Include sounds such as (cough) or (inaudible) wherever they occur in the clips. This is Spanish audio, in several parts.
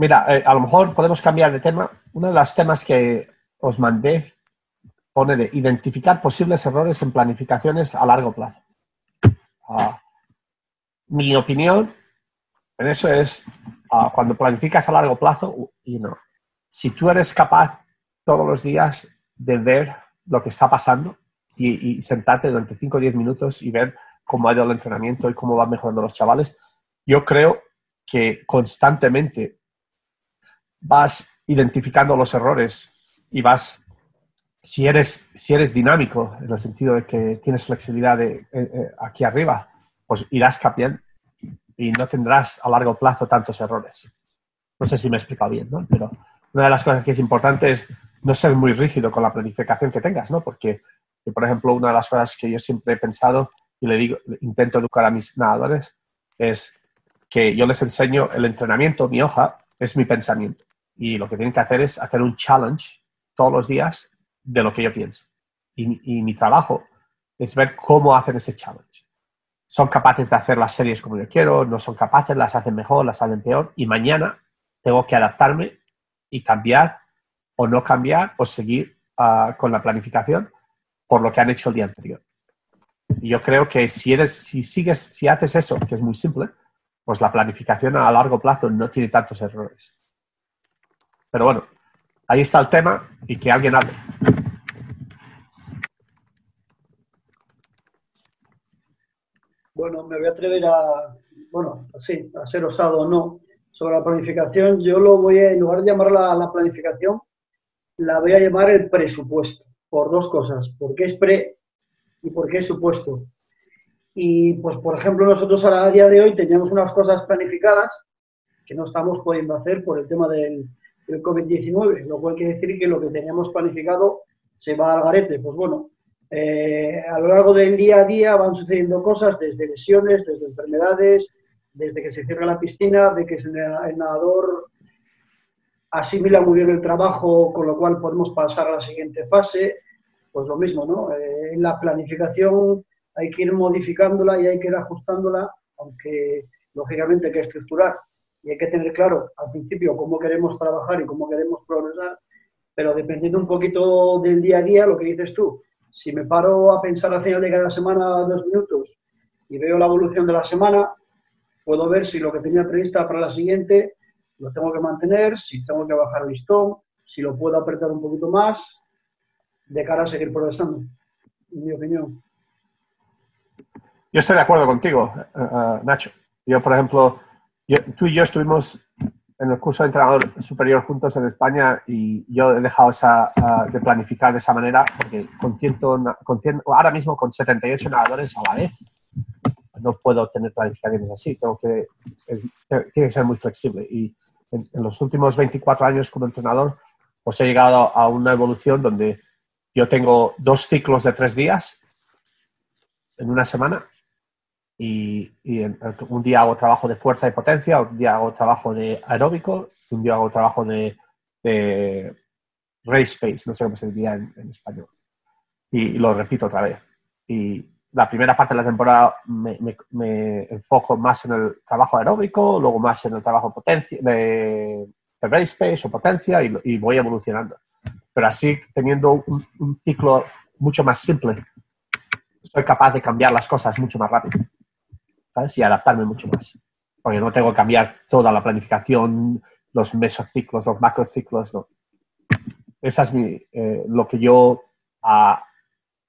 Mira, eh, a lo mejor podemos cambiar de tema. Uno de los temas que os mandé pone de identificar posibles errores en planificaciones a largo plazo. Ah, mi opinión en eso es, ah, cuando planificas a largo plazo, si tú eres capaz todos los días de ver lo que está pasando y, y sentarte durante 5 o 10 minutos y ver cómo ha ido el entrenamiento y cómo van mejorando los chavales, yo creo que constantemente vas identificando los errores y vas, si eres, si eres dinámico, en el sentido de que tienes flexibilidad eh, eh, aquí arriba, pues irás cambiando y no tendrás a largo plazo tantos errores. No sé si me he explicado bien, ¿no? Pero una de las cosas que es importante es no ser muy rígido con la planificación que tengas, ¿no? Porque, por ejemplo, una de las cosas que yo siempre he pensado y le digo, intento educar a mis nadadores es que yo les enseño el entrenamiento, mi hoja, es mi pensamiento y lo que tienen que hacer es hacer un challenge todos los días de lo que yo pienso. Y, mi trabajo es ver cómo hacen ese challenge. Son capaces de hacer las series como yo quiero, no son capaces, las hacen mejor, las hacen peor, y mañana tengo que adaptarme y cambiar o no cambiar o seguir ah, con la planificación por lo que han hecho el día anterior. Y yo creo que si eres, si sigues, si haces eso, que es muy simple, pues la planificación a largo plazo no tiene tantos errores. Pero bueno, ahí está el tema y que alguien hable. Bueno, me voy a atrever a, bueno, así, a ser osado o no, sobre la planificación. Yo lo voy a, en lugar de llamarla la planificación, la voy a llamar el presupuesto, por dos cosas, porque es pre y porque es supuesto. Y pues, por ejemplo, nosotros a día de hoy teníamos unas cosas planificadas que no estamos pudiendo hacer por el tema del, el COVID-19, lo cual quiere decir que lo que teníamos planificado se va al garete. Pues bueno, eh, a lo largo del día a día van sucediendo cosas, desde lesiones, desde enfermedades, desde que se cierra la piscina, de que el nadador asimila muy bien el trabajo, con lo cual podemos pasar a la siguiente fase. Pues lo mismo, ¿no? Eh, en la planificación hay que ir modificándola y hay que ir ajustándola, aunque lógicamente hay que estructurar y hay que tener claro al principio cómo queremos trabajar y cómo queremos progresar, pero dependiendo un poquito del día a día, lo que dices tú, si me paro a pensar al final de cada semana dos minutos y veo la evolución de la semana, puedo ver si lo que tenía prevista para la siguiente lo tengo que mantener, si tengo que bajar el listón, si lo puedo apretar un poquito más, de cara a seguir progresando, en mi opinión. Yo estoy de acuerdo contigo, eh, Nacho. Yo, por ejemplo, tú y yo estuvimos en el curso de entrenador superior juntos en España y yo he dejado esa, ah, de planificar de esa manera porque con, ahora mismo con 78 nadadores a la vez no puedo tener planificaciones así, tengo que, tiene que ser muy flexible. Y en, los últimos 24 años como entrenador, pues he llegado a una evolución donde yo tengo dos ciclos de tres días en una semana y, un día hago trabajo de fuerza y potencia, un día hago trabajo de aeróbico, un día hago trabajo de, race pace, no sé cómo se diría en, español. Y, lo repito otra vez. Y la primera parte de la temporada me, enfoco más en el trabajo aeróbico, luego más en el trabajo potencia, de, race pace o potencia y, voy evolucionando. Pero así, teniendo un, un ciclo mucho más simple, soy capaz de cambiar las cosas mucho más rápido. Y adaptarme mucho más. Porque no tengo que cambiar toda la planificación, los mesociclos, los macrociclos, no. Esa es mi, eh, lo que yo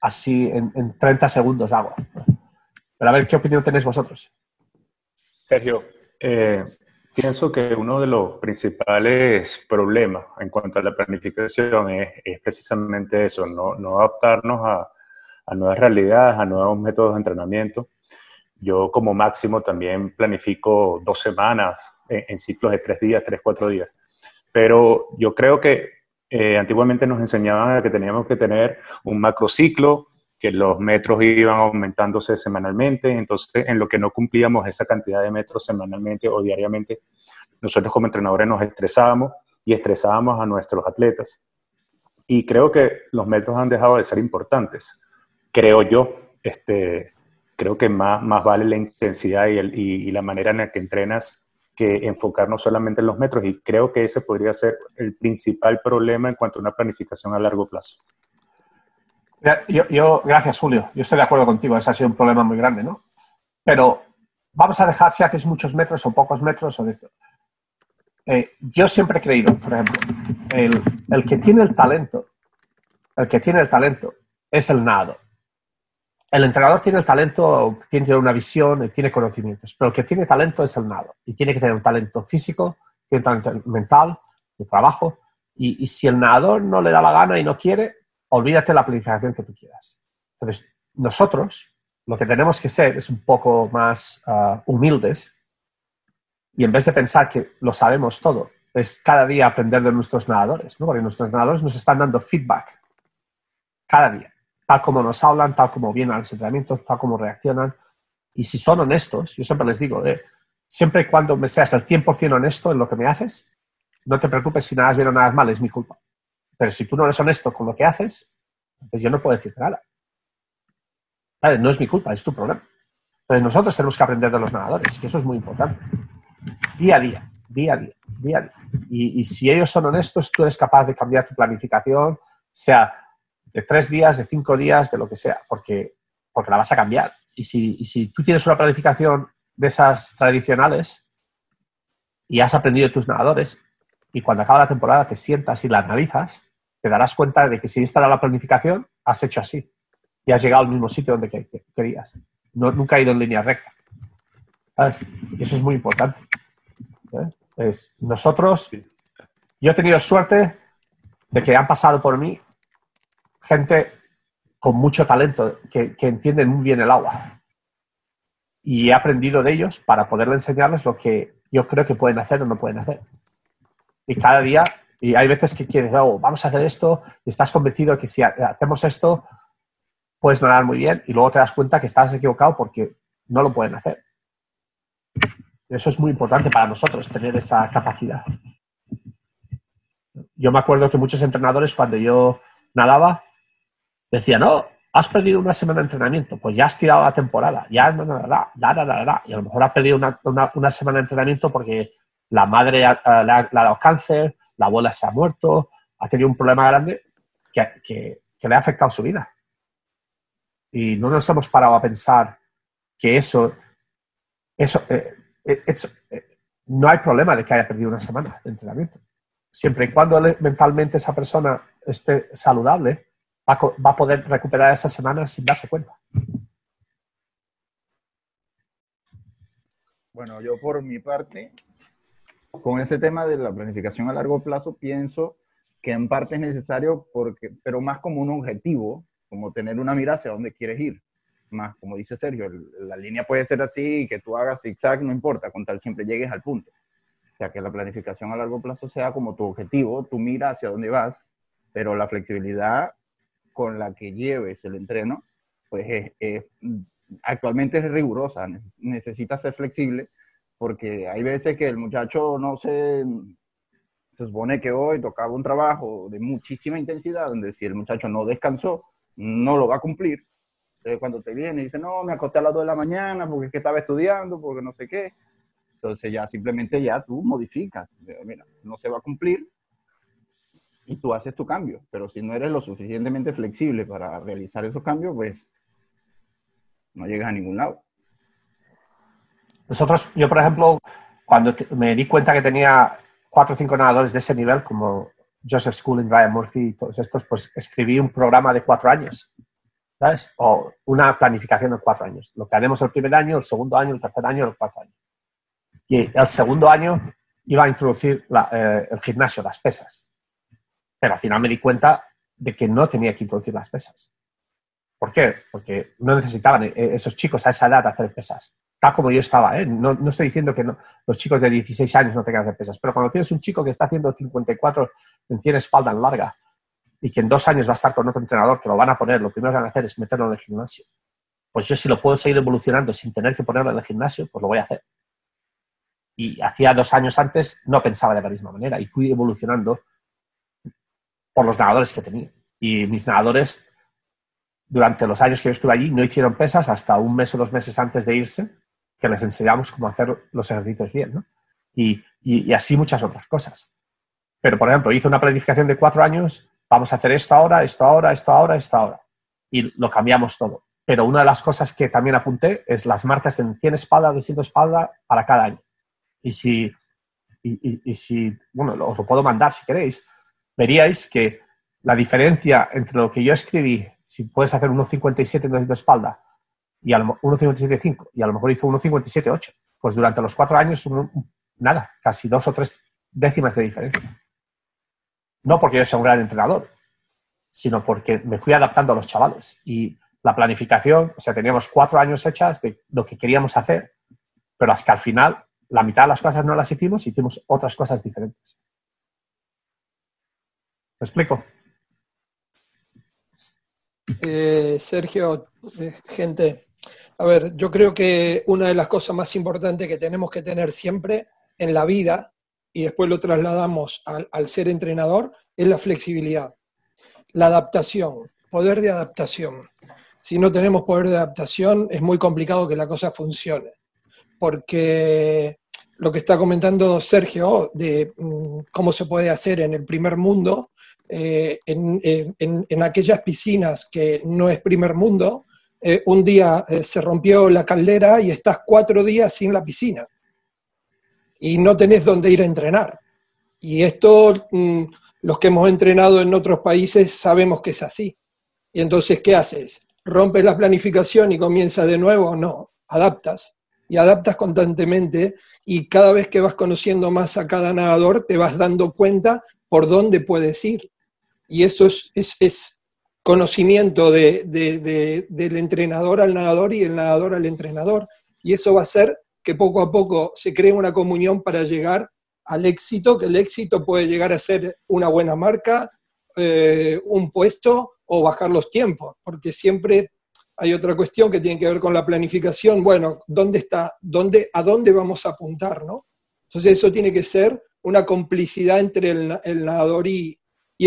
así en, 30 segundos hago. Pero a ver, ¿qué opinión tenéis vosotros? Sergio, eh, pienso que uno de los principales problemas en cuanto a la planificación es, precisamente eso, no, no adaptarnos a, a, nuevas realidades, a nuevos métodos de entrenamiento yo como máximo también planifico dos semanas en, ciclos de tres días, tres, cuatro días. Pero yo creo que eh, antiguamente nos enseñaban que teníamos que tener un macrociclo, que los metros iban aumentándose semanalmente, entonces en lo que no cumplíamos esa cantidad de metros semanalmente o diariamente, nosotros como entrenadores nos estresábamos y estresábamos a nuestros atletas. Y creo que los metros han dejado de ser importantes, creo yo. Este, creo que más, vale la intensidad y, la manera en la que entrenas que enfocarnos solamente en los metros y creo que ese podría ser el principal problema en cuanto a una planificación a largo plazo. Yo, gracias Julio, yo estoy de acuerdo contigo, ese ha sido un problema muy grande, ¿no? Pero vamos a dejar si haces muchos metros o pocos metros o de esto. Eh, yo siempre he creído, por ejemplo, el, que tiene el talento, el que tiene el talento es el nado. El entrenador tiene el talento, tiene una visión, tiene conocimientos, pero el que tiene talento es el nado. Y tiene que tener un talento físico, tiene un talento mental, de trabajo. Y, si el nadador no le da la gana y no quiere, olvídate la planificación que tú quieras. Entonces, nosotros lo que tenemos que ser es un poco más ah, humildes y en vez de pensar que lo sabemos todo, es cada día aprender de nuestros nadadores, ¿no? porque nuestros nadadores nos están dando feedback cada día, tal como nos hablan, tal como vienen a los entrenamientos, tal como reaccionan. Y si son honestos, yo siempre les digo, eh, siempre y cuando me seas el 100% honesto en lo que me haces, no te preocupes si nada es bien o nada es mal, es mi culpa. Pero si tú no eres honesto con lo que haces, pues yo no puedo decir nada. No es mi culpa, es tu problema. Entonces nosotros tenemos que aprender de los nadadores, y eso es muy importante día a día, día a día, día a día. Y, si ellos son honestos, tú eres capaz de cambiar tu planificación, sea de tres días, de cinco días, de lo que sea, porque, porque la vas a cambiar. Y si, y si tú tienes una planificación de esas tradicionales y has aprendido de tus nadadores, y cuando acaba la temporada te sientas y la analizas, te darás cuenta de que si instala la planificación, has hecho así y has llegado al mismo sitio donde querías. No, nunca ha ido en línea recta. Y eso es muy importante. ¿eh? nosotros, yo he tenido suerte de que han pasado por mí gente con mucho talento, que, entienden muy bien el agua. Y he aprendido de ellos para poderle enseñarles lo que yo creo que pueden hacer o no pueden hacer. Y cada día, y hay veces que quieres, oh, vamos a hacer esto, y estás convencido que si hacemos esto, puedes nadar muy bien, y luego te das cuenta que estás equivocado porque no lo pueden hacer. Eso es muy importante para nosotros, tener esa capacidad. Yo me acuerdo que muchos entrenadores cuando yo nadaba decían, no, has perdido una semana de entrenamiento, pues ya has tirado la temporada, ya, la, y a lo mejor has perdido una, semana de entrenamiento porque la madre le, ha, dado cáncer, la abuela se ha muerto, ha tenido un problema grande que, le ha afectado su vida. Y no nos hemos parado a pensar que eso, eso eh, eh, eh, no hay problema de que haya perdido una semana de entrenamiento. Siempre y cuando mentalmente esa persona esté saludable, va, a poder recuperar esa semana sin darse cuenta. Bueno, yo por mi parte, con ese tema de la planificación a largo plazo, pienso que en parte es necesario, porque, pero más como un objetivo, como tener una mira hacia dónde quieres ir más, como dice Sergio, la línea puede ser así, que tú hagas zigzag, no importa, con tal siempre llegues al punto. O sea, que la planificación a largo plazo sea como tu objetivo, tú mira hacia dónde vas, pero la flexibilidad con la que lleves el entreno, pues es, actualmente es rigurosa, necesita ser flexible, porque hay veces que el muchacho no se, se supone que hoy tocaba un trabajo de muchísima intensidad, donde si el muchacho no descansó, no lo va a cumplir, cuando te viene y dice, no, me acosté a las 2 de la mañana porque es que estaba estudiando, porque no sé qué. Entonces ya simplemente ya tú modificas. Mira, no se va a cumplir y tú haces tu cambio. Pero si no eres lo suficientemente flexible para realizar esos cambios, pues no llegas a ningún lado. Nosotros, yo por ejemplo, cuando me di cuenta que tenía cuatro o cinco nadadores de ese nivel, como Joseph Schooling, Ryan Murphy y todos estos, pues escribí un programa de cuatro años ¿sabes? O una planificación en cuatro años. Lo que haremos el primer año, el segundo año, el tercer año, el cuarto año. Y el segundo año iba a introducir eh, el gimnasio, las pesas. Pero al final me di cuenta de que no tenía que introducir las pesas. ¿Por qué? Porque no necesitaban eh, esos chicos a esa edad hacer pesas. Tal como yo estaba, ¿eh? no, no, estoy diciendo que los chicos de 16 años no tengan que hacer pesas, pero cuando tienes un chico que está haciendo 54 en 100 espalda en larga y que en dos años va a estar con otro entrenador que lo van a poner, lo primero que van a hacer es meterlo en el gimnasio. Pues yo si lo puedo seguir evolucionando sin tener que ponerlo en el gimnasio, pues lo voy a hacer. Y hacía dos años antes no pensaba de la misma manera y fui evolucionando por los nadadores que tenía. Y mis nadadores, durante los años que yo estuve allí, no hicieron pesas hasta un mes o dos meses antes de irse, que les enseñamos cómo hacer los ejercicios bien. ¿no? y, y, así muchas otras cosas. Pero, por ejemplo, hice una planificación de cuatro años, vamos a hacer esto ahora, esto ahora, esto ahora, esto ahora. Y lo cambiamos todo. Pero una de las cosas que también apunté es las marcas en 100 espalda, 200 espalda para cada año. Y si, y, y, si, bueno, os lo puedo mandar si queréis, veríais que la diferencia entre lo que yo escribí, si puedes hacer 1.57 en 200 espalda y 1.57.5 y a lo mejor hizo 1.57.8, pues durante los cuatro años, nada, casi dos o tres décimas de diferencia. No porque yo sea un gran entrenador, sino porque me fui adaptando a los chavales. Y la planificación, o sea, teníamos cuatro años hechas de lo que queríamos hacer, pero hasta el final la mitad de las cosas no las hicimos, hicimos otras cosas diferentes. ¿Me explico? Eh, Sergio, eh, gente, a ver, yo creo que una de las cosas más importantes que tenemos que tener siempre en la vida, y después lo trasladamos al ser entrenador, es la flexibilidad, la adaptación, poder de adaptación. Si no tenemos poder de adaptación, es muy complicado que la cosa funcione, porque lo que está comentando Sergio de mm, cómo se puede hacer en el primer mundo, eh, en, aquellas piscinas que no es primer mundo, eh, un día eh, se rompió la caldera y estás cuatro días sin la piscina y no tenés dónde ir a entrenar. Y esto, mm, los que hemos entrenado en otros países sabemos que es así. Y entonces, ¿qué haces? ¿Rompes la planificación y comienza de nuevo? No, adaptas. Y adaptas constantemente y cada vez que vas conociendo más a cada nadador te vas dando cuenta por dónde puedes ir. Y eso es, conocimiento de, del entrenador al nadador y el nadador al entrenador. Y eso va a hacer que poco a poco se cree una comunión para llegar al éxito, que el éxito puede llegar a ser una buena marca, eh, un puesto o bajar los tiempos, porque siempre hay otra cuestión que tiene que ver con la planificación. Bueno, ¿dónde está? ¿Dónde, ¿A dónde vamos a apuntar? ¿no? Entonces eso tiene que ser una complicidad entre el, nadador y,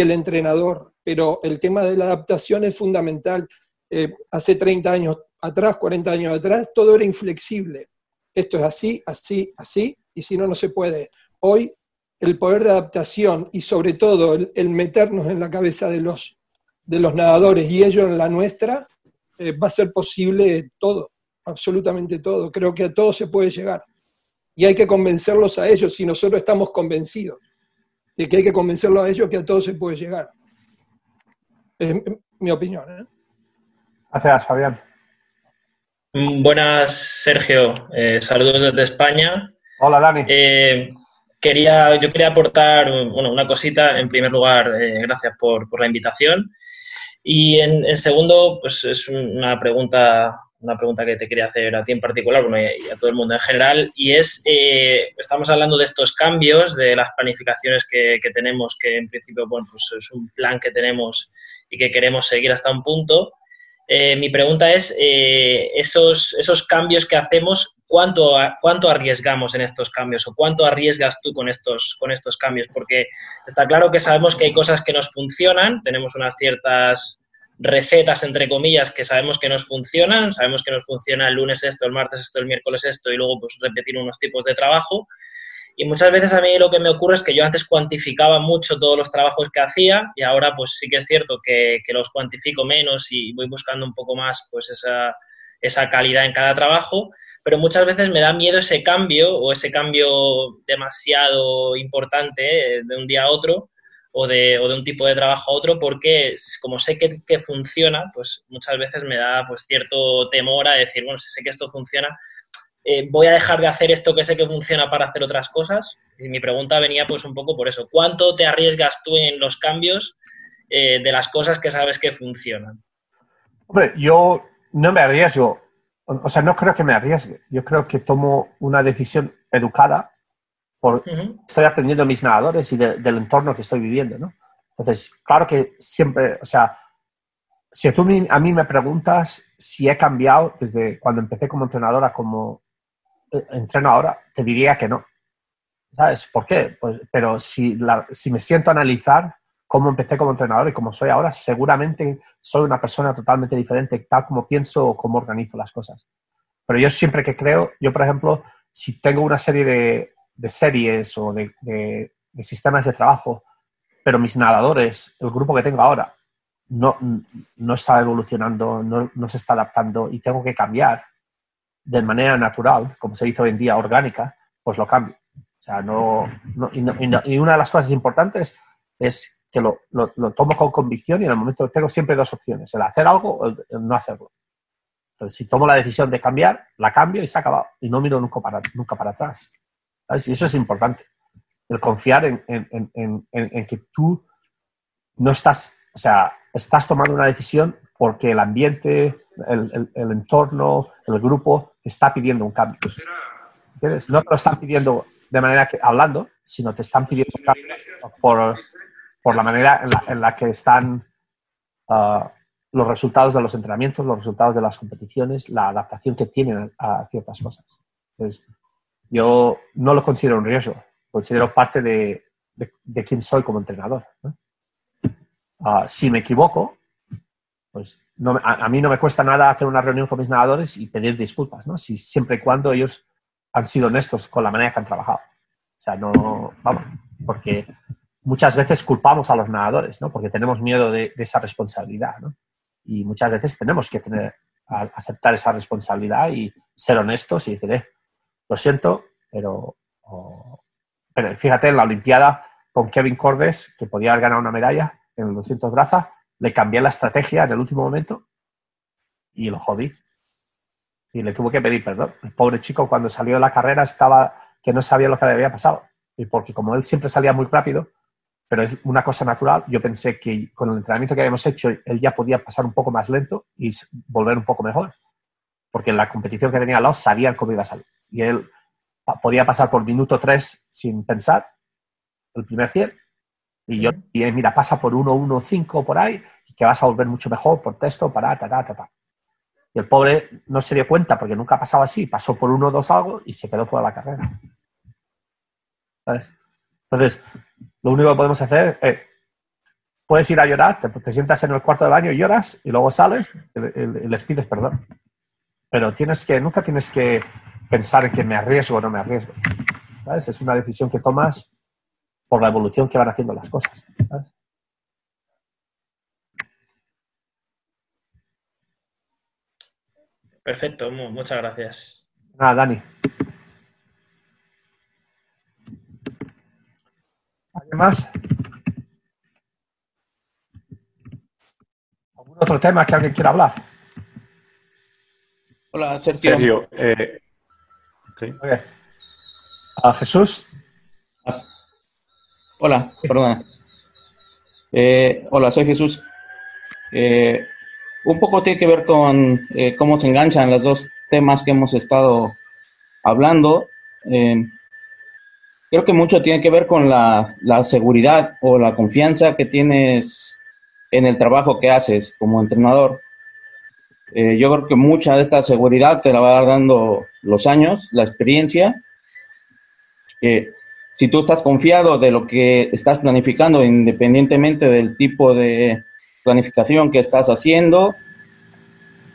el entrenador. Pero el tema de la adaptación es fundamental. Eh, hace 30 años atrás, 40 años atrás, todo era inflexible. Esto es así, así, así, y si no, no se puede. Hoy el poder de adaptación y sobre todo el, el meternos en la cabeza de los, de los nadadores y ellos en la nuestra, eh, va a ser posible todo, absolutamente todo. Creo que a todo se puede llegar. Y hay que convencerlos a ellos, si nosotros estamos convencidos de que hay que convencerlos a ellos que a todo se puede llegar. Es mi opinión. ¿eh? Gracias, Fabián. Mm, buenas, Sergio. Eh, saludos desde España. Hola, Dani. quería, yo quería aportar bueno, una cosita. En primer lugar, gracias por, por la invitación. Y en, segundo, pues es una pregunta, una pregunta que te quería hacer a ti en particular, bueno, y a todo el mundo en general, y es, eh, estamos hablando de estos cambios, de las planificaciones que, tenemos, que en principio, bueno, pues es un plan que tenemos y que queremos seguir hasta un punto. Eh, mi pregunta es, eh, esos, esos cambios que hacemos, ¿cuánto, ¿cuánto arriesgamos en estos cambios o cuánto arriesgas tú con estos, con estos cambios? Porque está claro que sabemos que hay cosas que nos funcionan, tenemos unas ciertas recetas, entre comillas, que sabemos que nos funcionan, sabemos que nos funciona el lunes esto, el martes esto, el miércoles esto y luego pues repetir unos tipos de trabajo, y muchas veces a mí lo que me ocurre es que yo antes cuantificaba mucho todos los trabajos que hacía y ahora pues sí que es cierto que, los cuantifico menos y voy buscando un poco más pues esa, esa calidad en cada trabajo, pero muchas veces me da miedo ese cambio o ese cambio demasiado importante eh, de un día a otro o de, o de un tipo de trabajo a otro porque como sé que, que funciona, pues muchas veces me da pues cierto temor a decir, bueno, si sé que esto funciona, eh, voy a dejar de hacer esto que sé que funciona para hacer otras cosas. Y mi pregunta venía pues un poco por eso. ¿Cuánto te arriesgas tú en los cambios eh, de las cosas que sabes que funcionan? Hombre, yo no me arriesgo. O sea, no creo que me arriesgue. Yo creo que tomo una decisión educada por estoy aprendiendo mis nadadores y del entorno que estoy viviendo, ¿no? Entonces, claro que siempre, o sea, si tú a mí me preguntas si he cambiado desde cuando empecé como entrenadora como entreno ahora, te diría que no. ¿Sabes por qué? Pues, pero si, si me siento a analizar cómo empecé como entrenador y cómo soy ahora, seguramente soy una persona totalmente diferente, tal como pienso o cómo organizo las cosas. Pero yo siempre que creo, yo por ejemplo, si tengo una serie de, de series o de, de- sistemas de trabajo, pero mis nadadores, el grupo que tengo ahora, no, no está evolucionando, no, no se está adaptando y tengo que cambiar de manera natural, como se dice hoy en día, orgánica, pues lo cambio. O sea, no, y, una de las cosas importantes es que lo, lo- tomo con convicción y en el momento tengo siempre dos opciones, el hacer algo o el no hacerlo. Entonces, si tomo la decisión de cambiar, la cambio y se ha acabado. Y no miro nunca para, nunca para atrás. Y eso es importante. El confiar en, que tú no estás, o sea, estás tomando una decisión porque el ambiente, el, entorno, el grupo te está pidiendo un cambio. No te lo están pidiendo de manera que hablando, sino te están pidiendo por, por la manera en la, en la que están ah, los resultados de los entrenamientos, los resultados de las competiciones, la adaptación que tienen a, a ciertas cosas. Entonces, yo no lo considero un riesgo, considero parte de, de, quién soy como entrenador. Ah, si me equivoco, pues no, a, mí no me cuesta nada hacer una reunión con mis nadadores y pedir disculpas, ¿no? Si, siempre y cuando ellos han sido honestos con la manera que han trabajado. O sea, no, vamos, porque muchas veces culpamos a los nadadores, ¿no? Porque tenemos miedo de, esa responsabilidad. Y muchas veces tenemos que tener, aceptar esa responsabilidad y ser honestos y decir, eh, lo siento, pero, fíjate, en la Olimpiada con Kevin Cordes, que podía haber ganado una medalla en el 200 brazas, le cambié la estrategia en el último momento y lo jodí. Y le tuve que pedir perdón. El pobre chico cuando salió de la carrera estaba que no sabía lo que le había pasado. Y porque como él siempre salía muy rápido, pero es una cosa natural, yo pensé que con el entrenamiento que habíamos hecho, él ya podía pasar un poco más lento y volver un poco mejor. Porque en la competición que tenía al lado sabían cómo iba a salir. Y él podía pasar por minuto 3 sin pensar, el primer 100. Y yo, y él, mira, pasa por 1, 1, 5 por ahí, y que vas a volver mucho mejor por texto, para, ta, ta, ta, ta. Y el pobre no se dio cuenta porque nunca pasaba así, pasó por 1, 2 algo y se quedó fuera de la carrera. ¿Sabes? Entonces, lo único que podemos hacer es, puedes ir a llorar, te, te sientas en el cuarto de baño y lloras, y luego sales y, y- y les pides perdón. Pero tienes que, nunca tienes que pensar en que me arriesgo o no me arriesgo. ¿Sabes? Es una decisión que tomas por la evolución que van haciendo las cosas. ¿sabes? Perfecto, mu- muchas gracias. Nada, Dani. ¿Alguien más? ¿Algún otro tema que alguien quiera hablar? Hola, Sergio. Sergio, eh, ok. Ok. Ah, Jesús. Hola, perdona. (laughs) Eh, hola, soy Jesús. Eh, un poco tiene que ver con eh, cómo se enganchan los dos temas que hemos estado hablando. Eh, creo que mucho tiene que ver con la, la seguridad o la confianza que tienes en el trabajo que haces como entrenador. Eh, yo creo que mucha de esta seguridad te la va a dar dando los años, la experiencia. Eh, si tú estás confiado de lo que estás planificando, independientemente del tipo de planificación que estás haciendo,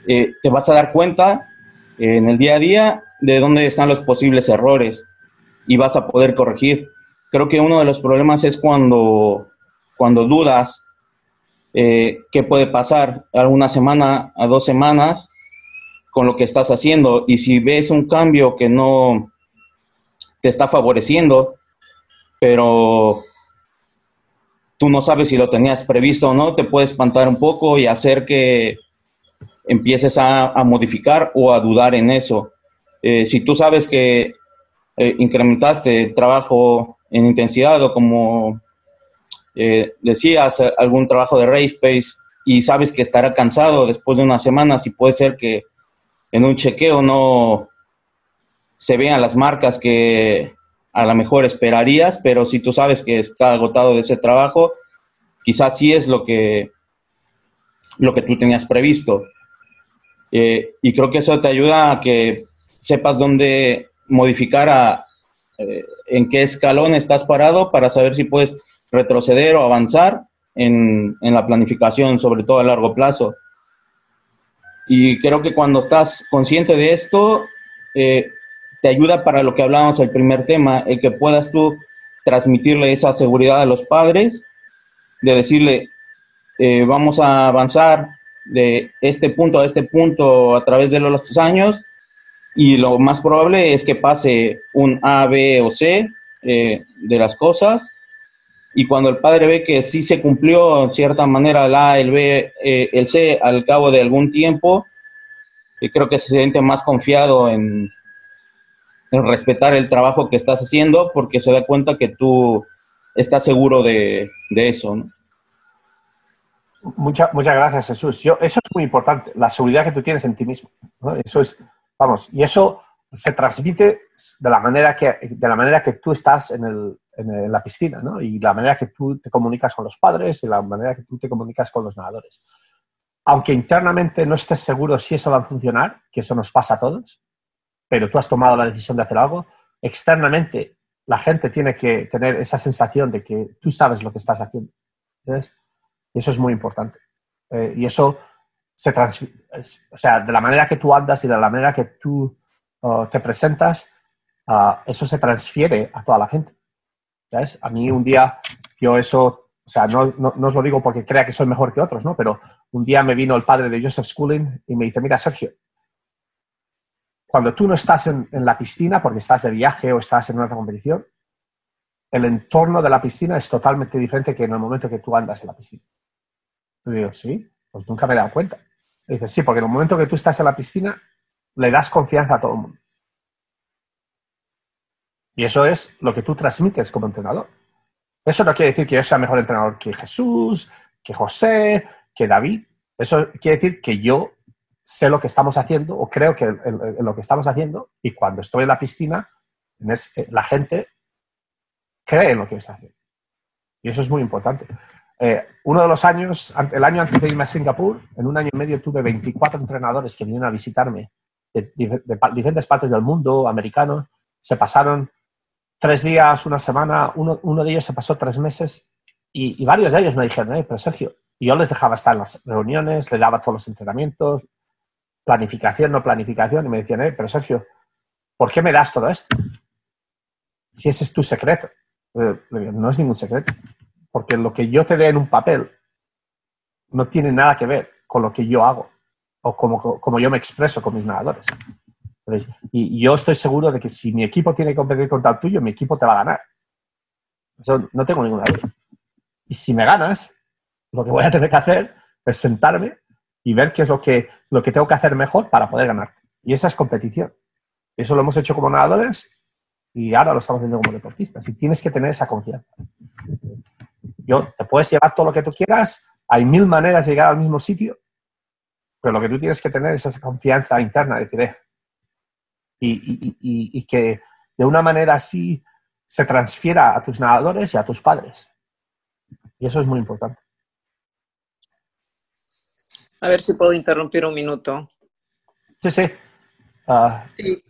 eh, te vas a dar cuenta en el día a día de dónde están los posibles errores y vas a poder corregir. Creo que uno de los problemas es cuando, cuando dudas eh, qué puede pasar a una semana, a dos semanas con lo que estás haciendo y si ves un cambio que no te está favoreciendo, pero tú no sabes si lo tenías previsto o no, te puede espantar un poco y hacer que empieces a, a modificar o a dudar en eso. Eh, si tú sabes que eh, incrementaste trabajo en intensidad o como eh, decías, algún trabajo de race pace y sabes que estará cansado después de unas semanas y puede ser que en un chequeo no se vean las marcas que a lo mejor esperarías, pero si tú sabes que está agotado de ese trabajo, quizás sí es lo que, lo que tú tenías previsto. Eh, y creo que eso te ayuda a que sepas dónde modificar a, eh, en qué escalón estás parado para saber si puedes retroceder o avanzar en, en la planificación, sobre todo a largo plazo. Y creo que cuando estás consciente de esto, eh, te ayuda para lo que hablábamos el primer tema, el que puedas tú transmitirle esa seguridad a los padres, de decirle, eh, vamos a avanzar de este punto a este punto a través de los años y lo más probable es que pase un A, B o C eh, de las cosas y cuando el padre ve que sí se cumplió en cierta manera el A, el B, eh, el C al cabo de algún tiempo, creo que se siente más confiado en, en respetar el trabajo que estás haciendo porque se da cuenta que tú estás seguro de, de eso. muchas gracias, Jesús. Yo, eso es muy importante, la seguridad que tú tienes en ti mismo. Eso es, vamos, y eso se transmite de la manera que, de la manera que tú estás en, el, en, la piscina, ¿no? Y la manera que tú te comunicas con los padres y la manera que tú te comunicas con los nadadores. Aunque internamente no estés seguro si eso va a funcionar, que eso nos pasa a todos, pero tú has tomado la decisión de hacer algo, externamente la gente tiene que tener esa sensación de que tú sabes lo que estás haciendo. ¿Ves? Y eso es muy importante. Eh, y eso se o sea, de la manera que tú andas y de la manera que tú uh, te presentas, uh, eso se transfiere a toda la gente. A mí un día, yo eso, o sea, no, no, os lo digo porque crea que soy mejor que otros, ¿no? Pero un día me vino el padre de Joseph Schooling y me dice, mira, Sergio, cuando tú no estás en, en la piscina porque estás de viaje o estás en una competición, el entorno de la piscina es totalmente diferente que en el momento que tú andas en la piscina. Y digo, sí, pues nunca me he dado cuenta. Y dice, sí, porque en el momento que tú estás en la piscina, le das confianza a todo el mundo. Y eso es lo que tú transmites como entrenador. Eso no quiere decir que yo sea mejor entrenador que Jesús, que José, que David. Eso quiere decir que yo sé lo que estamos haciendo o creo que lo que estamos haciendo y cuando estoy en la piscina, la gente cree en lo que está haciendo. Y eso es muy importante. Eh, uno de los años, el año antes de irme a Singapur, en un año y medio tuve 24 entrenadores que vinieron a visitarme de, diferentes partes del mundo, americanos. Se pasaron tres días, una semana, uno, uno de ellos se pasó tres meses y, varios de ellos me dijeron, eh, pero Sergio, yo les dejaba estar en las reuniones, les daba todos los entrenamientos, planificación, no planificación, y me decían, eh, pero Sergio, ¿por qué me das todo esto? Si ese es tu secreto. Eh, no es ningún secreto porque lo que yo te dé en un papel no tiene nada que ver con lo que yo hago o como, como yo me expreso con mis nadadores. Y yo estoy seguro de que si mi equipo tiene que competir contra el tuyo, mi equipo te va a ganar. No tengo ninguna duda. Y si me ganas, lo que voy a tener que hacer es sentarme y ver qué es lo que, lo que tengo que hacer mejor para poder ganar. Y esa es competición. Eso lo hemos hecho como nadadores y ahora lo estamos haciendo como deportistas. Y tienes que tener esa confianza. Yo, te puedes llevar todo lo que tú quieras, hay mil maneras de llegar al mismo sitio, pero lo que tú tienes que tener es esa confianza interna de que y, y, que de una manera así se transfiera a tus nadadores y a tus padres. Y eso es muy importante. A ver si puedo interrumpir un minuto. Sí, sí. Ah, sí.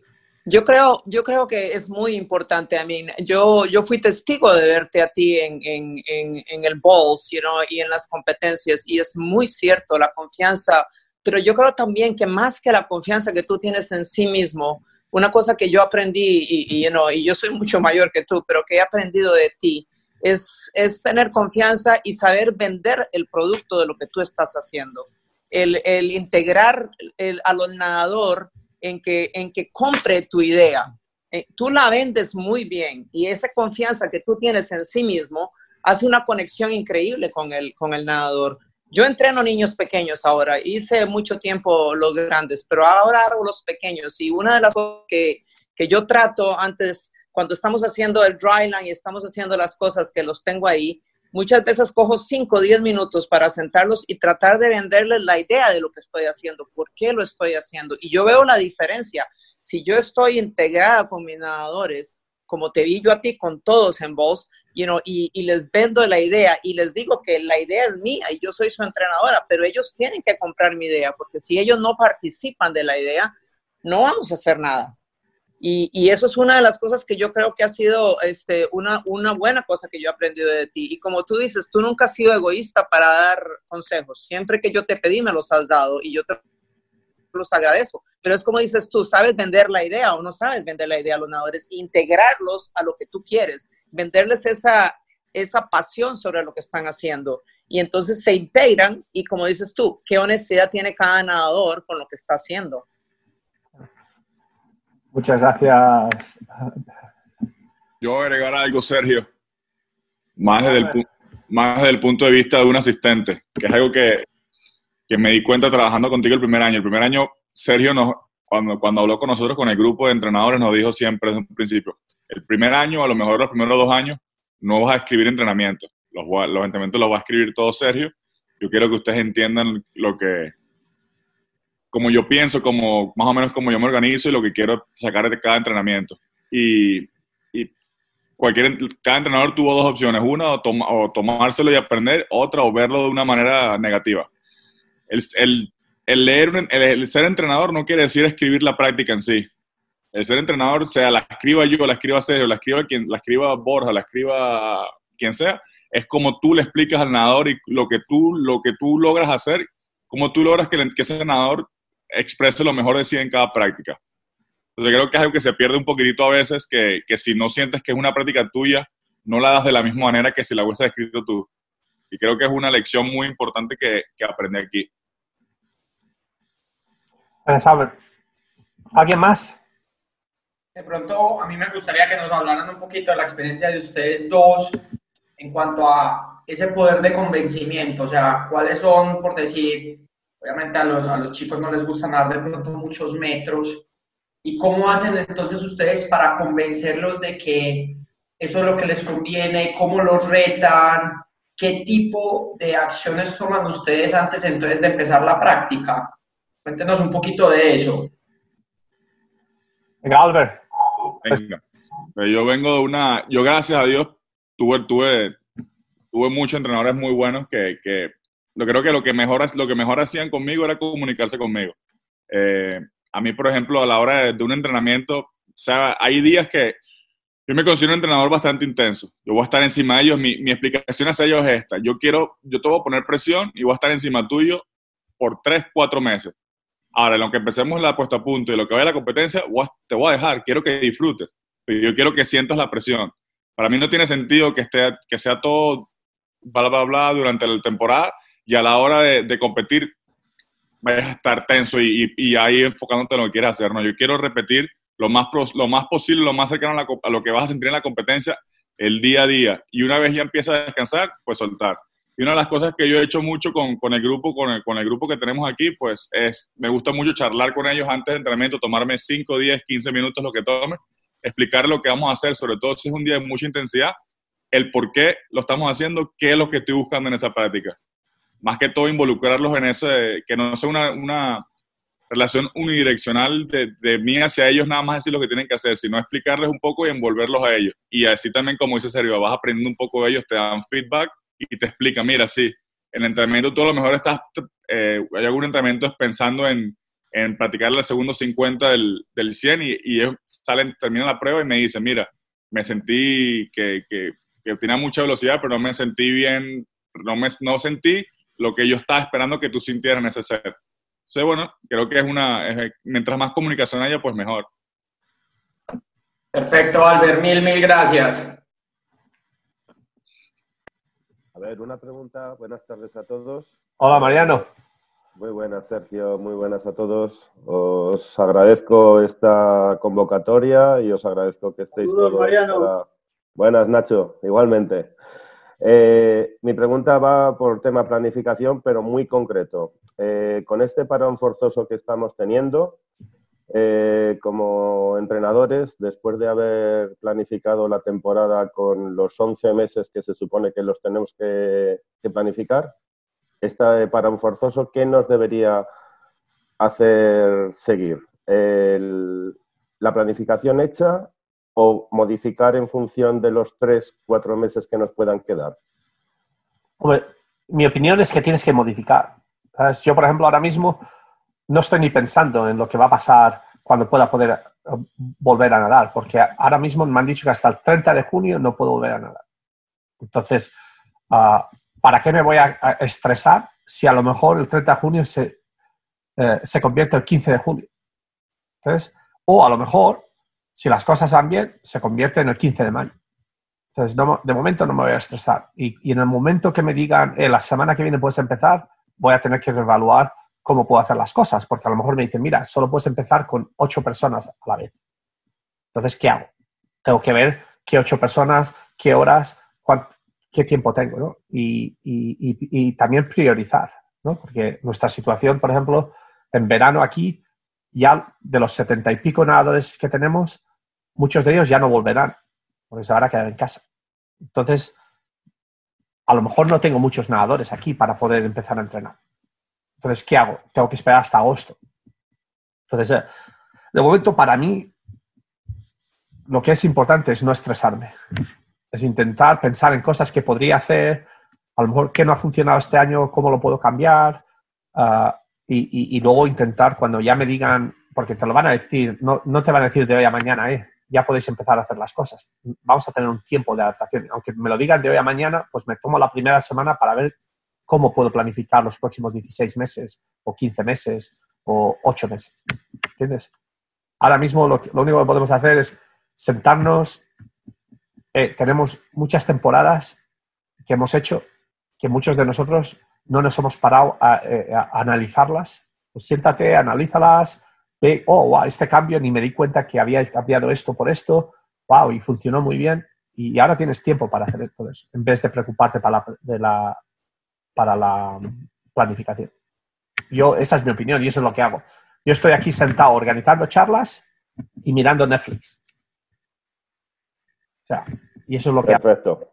Yo creo, yo creo que es muy importante. I mean, yo, yo fui testigo de verte a ti en, en, en, el Balls you know, y en las competencias, y es muy cierto la confianza, pero yo creo también que más que la confianza que tú tienes en sí mismo, una cosa que yo aprendí, y, know, y yo soy mucho mayor que tú, pero que he aprendido de ti, es, es tener confianza y saber vender el producto de lo que tú estás haciendo. El, el integrar el, al nadador en que, en que compre tu idea. Eh, tú la vendes muy bien y esa confianza que tú tienes en sí mismo hace una conexión increíble con el, con el nadador. Yo entreno niños pequeños ahora, hice mucho tiempo los grandes, pero ahora los pequeños y una de las cosas que, que yo trato antes, cuando estamos haciendo el dryline y estamos haciendo las cosas que los tengo ahí, Muchas veces cojo 5 o 10 minutos para sentarlos y tratar de venderles la idea de lo que estoy haciendo, por qué lo estoy haciendo. Y yo veo la diferencia. Si yo estoy integrada con mis nadadores, como te vi yo a ti con todos en voz, you know, y, y, les vendo la idea y les digo que la idea es mía y yo soy su entrenadora, pero ellos tienen que comprar mi idea, porque si ellos no participan de la idea, no vamos a hacer nada. Y, eso es una de las cosas que yo creo que ha sido este, una, una buena cosa que yo he aprendido de ti. Y como tú dices, tú nunca has sido egoísta para dar consejos. Siempre que yo te pedí, me los has dado. Y yo te los agradezco. Pero es como dices tú, ¿sabes vender la idea o no sabes vender la idea a los nadadores? Integrarlos a lo que tú quieres, venderles esa, esa pasión sobre lo que están haciendo. Y entonces se integran y como dices tú, ¿qué honestidad tiene cada nadador con lo que está haciendo? Muchas gracias. Yo voy a agregar algo, Sergio, más desde, el, más desde el punto de vista de un asistente, que es algo que, que me di cuenta trabajando contigo el primer año. El primer año, Sergio, nos, cuando, cuando habló con nosotros, con el grupo de entrenadores, nos dijo siempre desde un principio, el primer año, a lo mejor los primeros dos años, no vas a escribir entrenamiento. Los, los entrenamientos los va a escribir todo Sergio. Yo quiero que ustedes entiendan lo que, como yo pienso, como más o menos como yo me organizo y lo que quiero sacar de cada entrenamiento. Y, y cualquier, cada entrenador tuvo dos opciones, una o, o, tomárselo y aprender, otra o verlo de una manera negativa. El, el ser entrenador no quiere decir escribir la práctica en sí. El ser entrenador, sea la escriba yo, la escriba Sergio, la escriba quien, la escriba Borja, la escriba quien sea, es como tú le explicas al nadador y lo que tú, lo que tú logras hacer, como tú logras que, que ese nadador exprese lo mejor de sí en cada práctica. Entonces creo que es algo que se pierde un poquitito a veces, que, que si no sientes que es una práctica tuya, no la das de la misma manera que si la hubieses escrito tú. Y creo que es una lección muy importante que, que aprendí aquí. ¿Alguien más? De pronto, a mí me gustaría que nos hablaran un poquito de la experiencia de ustedes dos en cuanto a ese poder de convencimiento, o sea, cuáles son, por decir, obviamente a los, a los chicos no les gusta nadar de pronto muchos metros, y cómo hacen entonces ustedes para convencerlos de que eso es lo que les conviene, cómo los retan, qué tipo de acciones toman ustedes antes entonces de empezar la práctica. Cuéntenos un poquito de eso. Venga, Albert. Venga. Pues yo vengo de una, yo gracias a Dios tuve, tuve, tuve muchos entrenadores muy buenos que, que yo creo que lo que mejor, lo que mejor hacían conmigo era comunicarse conmigo. Eh, a mí, por ejemplo, a la hora de, un entrenamiento, o sea, hay días que yo me considero un entrenador bastante intenso. Yo voy a estar encima de ellos. Mi, mi explicación hacia ellos es esta. Yo quiero, yo te voy a poner presión y voy a estar encima tuyo por tres, cuatro meses. Ahora, en lo que empecemos la puesta a punto y lo que vaya a la competencia, te voy a dejar, quiero que disfrutes. Yo quiero que sientas la presión. Para mí no tiene sentido que, esté, que sea todo bla, bla, bla durante la temporada y a la hora de, competir vayas a estar tenso y, y, ahí enfocándote en lo que quieres hacer. ¿no? Yo quiero repetir lo más, lo más posible, lo más cercano a, a lo que vas a sentir en la competencia el día a día. Y una vez ya empiezas a descansar, pues soltar. Y una de las cosas que yo he hecho mucho con, con el grupo, con el, con el, grupo que tenemos aquí, pues es, me gusta mucho charlar con ellos antes de entrenamiento, tomarme 5, 10, 15 minutos lo que tome, explicar lo que vamos a hacer, sobre todo si es un día de mucha intensidad, el por qué lo estamos haciendo, qué es lo que estoy buscando en esa práctica. Más que todo involucrarlos en ese, que no sea una, una relación unidireccional de, de, mí hacia ellos, nada más decir lo que tienen que hacer, sino explicarles un poco y envolverlos a ellos. Y así también, como dice Sergio, vas aprendiendo un poco de ellos, te dan feedback y te explica, mira, sí, en el entrenamiento tú a lo mejor estás, eh, hay algún entrenamiento pensando en, en practicar el segundo 50 del, del 100 y, y salen, terminan la prueba y me dicen, mira, me sentí que, que, que tenía mucha velocidad, pero no me sentí bien, no, me, no sentí lo que yo estaba esperando que tú sintieras en ese set. Entonces, bueno, creo que es una, es, mientras más comunicación haya, pues mejor. Perfecto, Albert, mil, mil gracias. A ver, una pregunta. Buenas tardes a todos. Hola, Mariano. Muy buenas, Sergio. Muy buenas a todos. Os agradezco esta convocatoria y os agradezco que estéis Saludos, todos. Mariano. para- Buenas, Nacho. Igualmente. Eh, mi pregunta va por tema planificación, pero muy concreto. Eh, con este parón forzoso que estamos teniendo, eh, como entrenadores, después de haber planificado la temporada con los 11 meses que se supone que los tenemos que, planificar, este parón forzoso, ¿qué nos debería hacer seguir? El- ¿La planificación hecha o modificar en función de los 3, 4 meses que nos puedan quedar? Mi opinión es que tienes que modificar. Yo, por ejemplo, ahora mismo no estoy ni pensando en lo que va a pasar cuando pueda poder eh, volver a nadar, porque ahora mismo me han dicho que hasta el 30 de junio no puedo volver a nadar. Entonces, ah, ¿para qué me voy a, estresar si a lo mejor el 30 de junio se, eh, se convierte el 15 de julio. Entonces, o a lo mejor, si las cosas van bien, se convierte en el 15 de mayo. Entonces, de momento no me voy a estresar. Y, en el momento que me digan, eh, la semana que viene puedes empezar, voy a tener que reevaluar cómo puedo hacer las cosas, porque a lo mejor me dicen, mira, solo puedes empezar con ocho personas a la vez. Entonces, ¿qué hago? Tengo que ver qué ocho personas, qué horas, qué tiempo tengo, ¿no? Y, y, también priorizar, ¿no? Porque nuestra situación, por ejemplo, en verano aquí, ya de los setenta y pico nadadores que tenemos, muchos de ellos ya no volverán, porque se van a quedar en casa. Entonces, a lo mejor no tengo muchos nadadores aquí para poder empezar a entrenar. Entonces, ¿qué hago? Tengo que esperar hasta agosto. Entonces, eh, de momento, para mí, lo que es importante es no estresarme. Es intentar pensar en cosas que podría hacer, a lo mejor qué no ha funcionado este año, cómo lo puedo cambiar, ah, y, luego intentar cuando ya me digan, porque te lo van a decir, no, no te van a decir de hoy a mañana, eh, ya podéis empezar a hacer las cosas. Vamos a tener un tiempo de adaptación. Aunque me lo digan de hoy a mañana, pues me tomo la primera semana para ver cómo puedo planificar los próximos 16 meses o 15 meses o 8 meses. ¿Entiendes? Ahora mismo lo, único que podemos hacer es sentarnos. Eh, tenemos muchas temporadas que hemos hecho que muchos de nosotros no nos hemos parado a, eh, analizarlas. Pues siéntate, analízalas, ve, oh, wow, este cambio ni me di cuenta que había cambiado esto por esto, wow, y funcionó muy bien. Y ahora tienes tiempo para hacer todo eso, en vez de preocuparte para la, de la, para la planificación. Yo, esa es mi opinión y eso es lo que hago. Yo estoy aquí sentado organizando charlas y mirando Netflix. O sea, y eso es lo que Perfecto.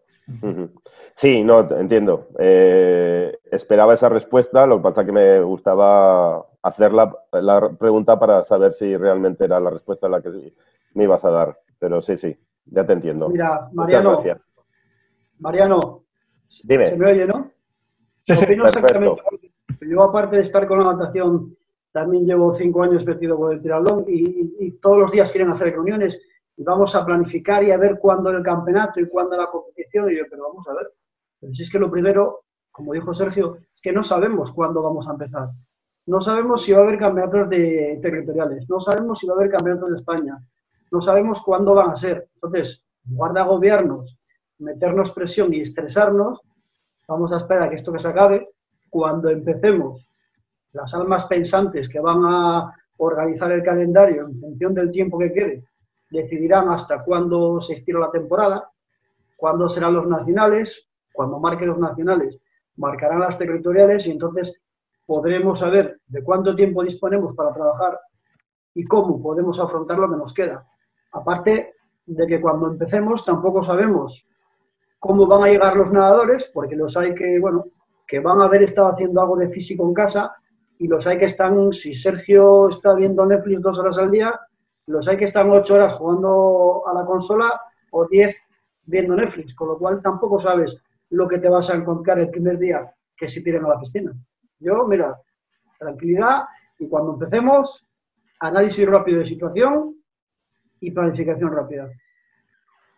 Sí, no, entiendo. Eh, esperaba esa respuesta, lo que pasa es que me gustaba hacer la, pregunta para saber si realmente era la respuesta la que me ibas a dar. Pero sí, sí, ya te entiendo. Mira, Mariano. Mariano, Dime. ¿se me oye, no? Sí. Yo, aparte de estar con la natación, también llevo cinco años metido con el tiralón y, todos los días quieren hacer reuniones y vamos a planificar y a ver cuándo el campeonato y cuándo la competición. Y yo, pero vamos a ver. Pero si es que lo primero, como dijo Sergio, es que no sabemos cuándo vamos a empezar. No sabemos si va a haber campeonatos de territoriales, no sabemos si va a haber campeonatos de España, no sabemos cuándo van a ser. Entonces, en lugar de agobiarnos, meternos presión y estresarnos, vamos a esperar a que esto que se acabe. Cuando empecemos, las almas pensantes que van a organizar el calendario en función del tiempo que quede, decidirán hasta cuándo se estira la temporada, cuándo serán los nacionales, cuando marquen los nacionales, marcarán las territoriales y entonces podremos saber de cuánto tiempo disponemos para trabajar y cómo podemos afrontar lo que nos queda. Aparte de que cuando empecemos tampoco sabemos cómo van a llegar los nadadores, porque los hay que, bueno, que van a haber estado haciendo algo de físico en casa y los hay que están, si Sergio está viendo Netflix dos horas al día, los hay que están ocho horas jugando a la consola o diez viendo Netflix, con lo cual tampoco sabes lo que te vas a encontrar el primer día que si tiren a la piscina. Yo, mira, tranquilidad y cuando empecemos, análisis rápido de situación y planificación rápida.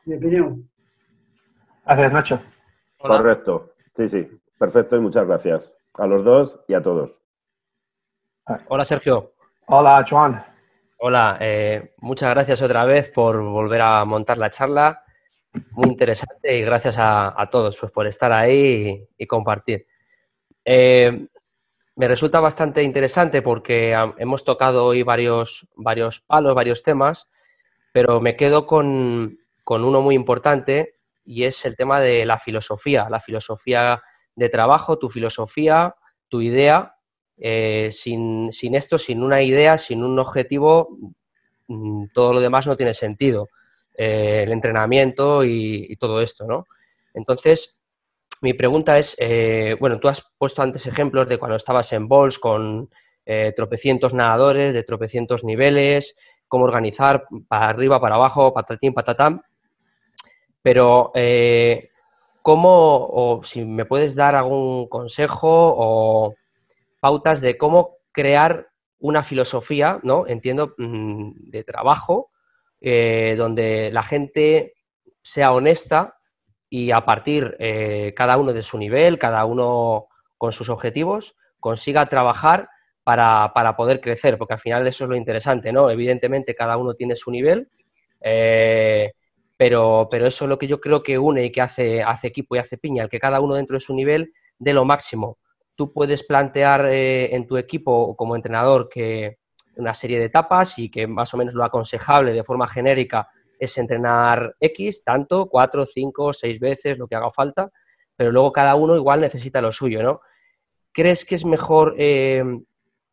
Mi opinión. Gracias, Nacho. Correcto. Sí, sí. Perfecto y muchas gracias. A los dos y a todos. Hola, Sergio. Hola, Joan. Hola, eh, muchas gracias otra vez por volver a montar la charla. Muy interesante y gracias a, todos pues, por estar ahí y, compartir. Eh, me resulta bastante interesante porque hemos tocado hoy varios, varios palos, varios temas, pero me quedo con, uno muy importante y es el tema de la filosofía, la filosofía de trabajo, tu filosofía, tu idea. Eh, sin, esto, sin una idea, sin un objetivo, mm, todo lo demás no tiene sentido. Eh, el entrenamiento y, todo esto, ¿no? Entonces, mi pregunta es, eh, bueno, tú has puesto antes ejemplos de cuando estabas en Bols con eh, tropecientos nadadores, de tropecientos niveles, cómo organizar para arriba, para abajo, patatín, patatán. Pero, eh, ¿cómo, o si me puedes dar algún consejo o pautas de cómo crear una filosofía, ¿no? Entiendo, mm, de trabajo, donde la gente sea honesta y a partir eh, cada uno de su nivel, cada uno con sus objetivos, consiga trabajar para, para, poder crecer, porque al final eso es lo interesante, ¿no? Evidentemente cada uno tiene su nivel, eh, pero, pero eso es lo que yo creo que une y que hace, hace equipo y hace piña, el que cada uno dentro de su nivel dé lo máximo. Tú puedes plantear eh, en tu equipo como entrenador que una serie de etapas y que más o menos lo aconsejable de forma genérica es entrenar X, tanto, cuatro, cinco, seis veces, lo que haga falta, pero luego cada uno igual necesita lo suyo, ¿no? ¿Crees que es mejor eh,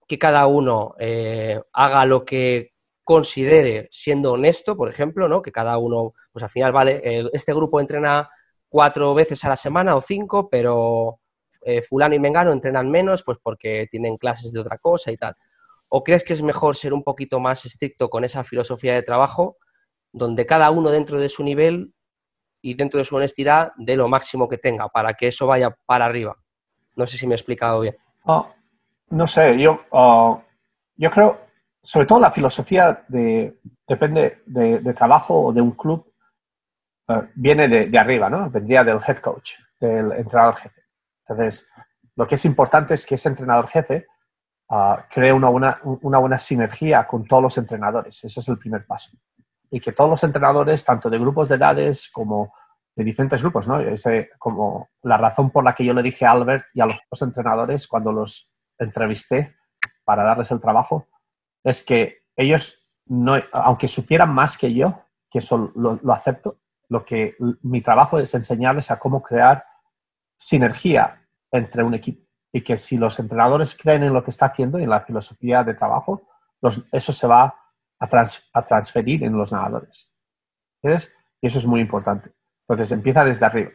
que cada uno eh, haga lo que considere siendo honesto, por ejemplo, ¿no? Que cada uno, pues al final, vale, este grupo entrena cuatro veces a la semana o cinco, pero eh, fulano y mengano entrenan menos, pues porque tienen clases de otra cosa y tal. ¿O crees que es mejor ser un poquito más estricto con esa filosofía de trabajo, donde cada uno dentro de su nivel y dentro de su honestidad dé lo máximo que tenga para que eso vaya para arriba? No sé si me he explicado bien. Oh, no sé, yo, uh, yo creo, sobre todo la filosofía de, depende de, trabajo o de un club, uh, viene de, arriba, ¿no? Vendría del head coach, del entrenador jefe. Entonces, lo que es importante es que ese entrenador jefe uh, cree una, buena sinergia con todos los entrenadores. Ese es el primer paso. Y que todos los entrenadores, tanto de grupos de edades como de diferentes grupos, ¿no? Ese, como la razón por la que yo le dije a Albert y a los dos entrenadores cuando los entrevisté para darles el trabajo, es que ellos, no, aunque supieran más que yo, que eso lo, acepto, lo que mi trabajo es enseñarles a cómo crear sinergia entre un equipo y que si los entrenadores creen en lo que está haciendo y en la filosofía de trabajo, eso se va a, a transferir en los nadadores. ¿Entiendes? Y eso es muy importante. Entonces empieza desde arriba.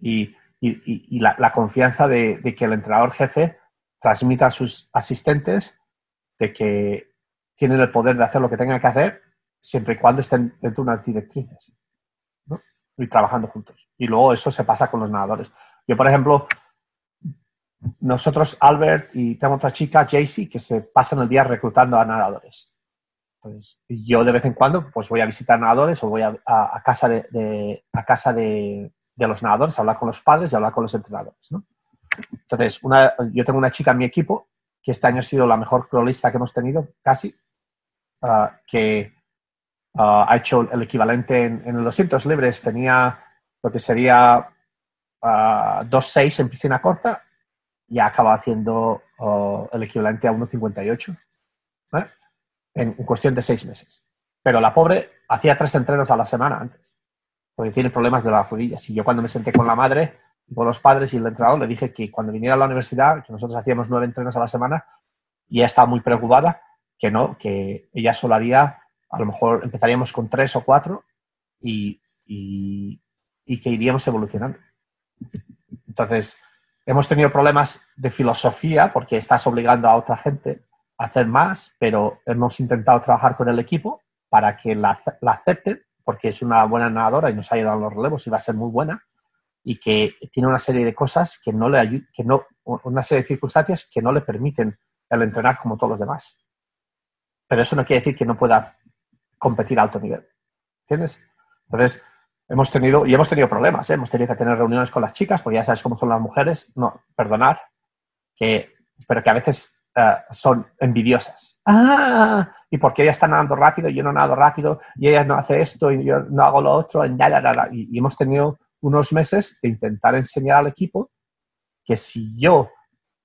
Y, y, la, confianza de, que el entrenador jefe transmita a sus asistentes de que tienen el poder de hacer lo que tengan que hacer siempre y cuando estén dentro de unas directrices y trabajando juntos. Y luego eso se pasa con los nadadores. Yo, por ejemplo, nosotros, Albert y tengo otra chica, Jaycee, que se pasan el día reclutando a nadadores. Yo de vez en cuando pues voy a visitar nadadores o voy a, casa, de, a casa de, los nadadores, a hablar con los padres y a hablar con los entrenadores. Entonces, una, yo tengo una chica en mi equipo que este año ha sido la mejor cronista que hemos tenido, casi, ah, que ah, ha hecho el equivalente en, en, el 200 libres, tenía lo que sería uh, ah, 2.6 en piscina corta y ha acabado haciendo el equivalente a 1.58 ¿eh? en, en cuestión de seis meses. Pero la pobre hacía tres entrenos a la semana antes, porque tiene problemas de las rodillas. Y yo cuando me senté con la madre, con los padres y el entrenador, le dije que cuando viniera a la universidad, que nosotros hacíamos nueve entrenos a la semana, y ella estaba muy preocupada, que no, que ella solo haría, a lo mejor empezaríamos con tres o cuatro y, y, y que iríamos evolucionando. Entonces, hemos tenido problemas de filosofía porque estás obligando a otra gente a hacer más, pero hemos intentado trabajar con el equipo para que la, la acepten, porque es una buena nadadora y nos ha ayudado en los relevos y va a ser muy buena y que tiene una serie de cosas que no le que no, una serie de circunstancias que no le permiten el entrenar como todos los demás. Pero eso no quiere decir que no pueda competir a alto nivel. ¿Entiendes? Entonces, hemos tenido, y hemos tenido problemas, ¿eh? hemos tenido que tener reuniones con las chicas, porque ya sabes cómo son las mujeres, no, perdonar, que, pero que a veces uh, son envidiosas. Ah, y porque ella está nadando rápido yo no nado rápido, y ella no hace esto y yo no hago lo otro, y, y hemos tenido unos meses de intentar enseñar al equipo que si yo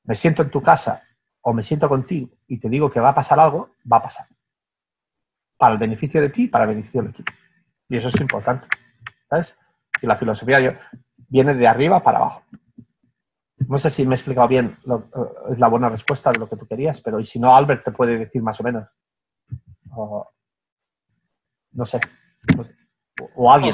me siento en tu casa o me siento contigo y te digo que va a pasar algo, va a pasar. Para el beneficio de ti y para el beneficio del equipo. Y eso es importante. ¿Sabes? Y la filosofía viene de arriba para abajo. No sé si me he explicado bien, lo, eh, es la buena respuesta de lo que tú querías, pero y si no, Albert te puede decir más o menos. no sé. No sé o alguien.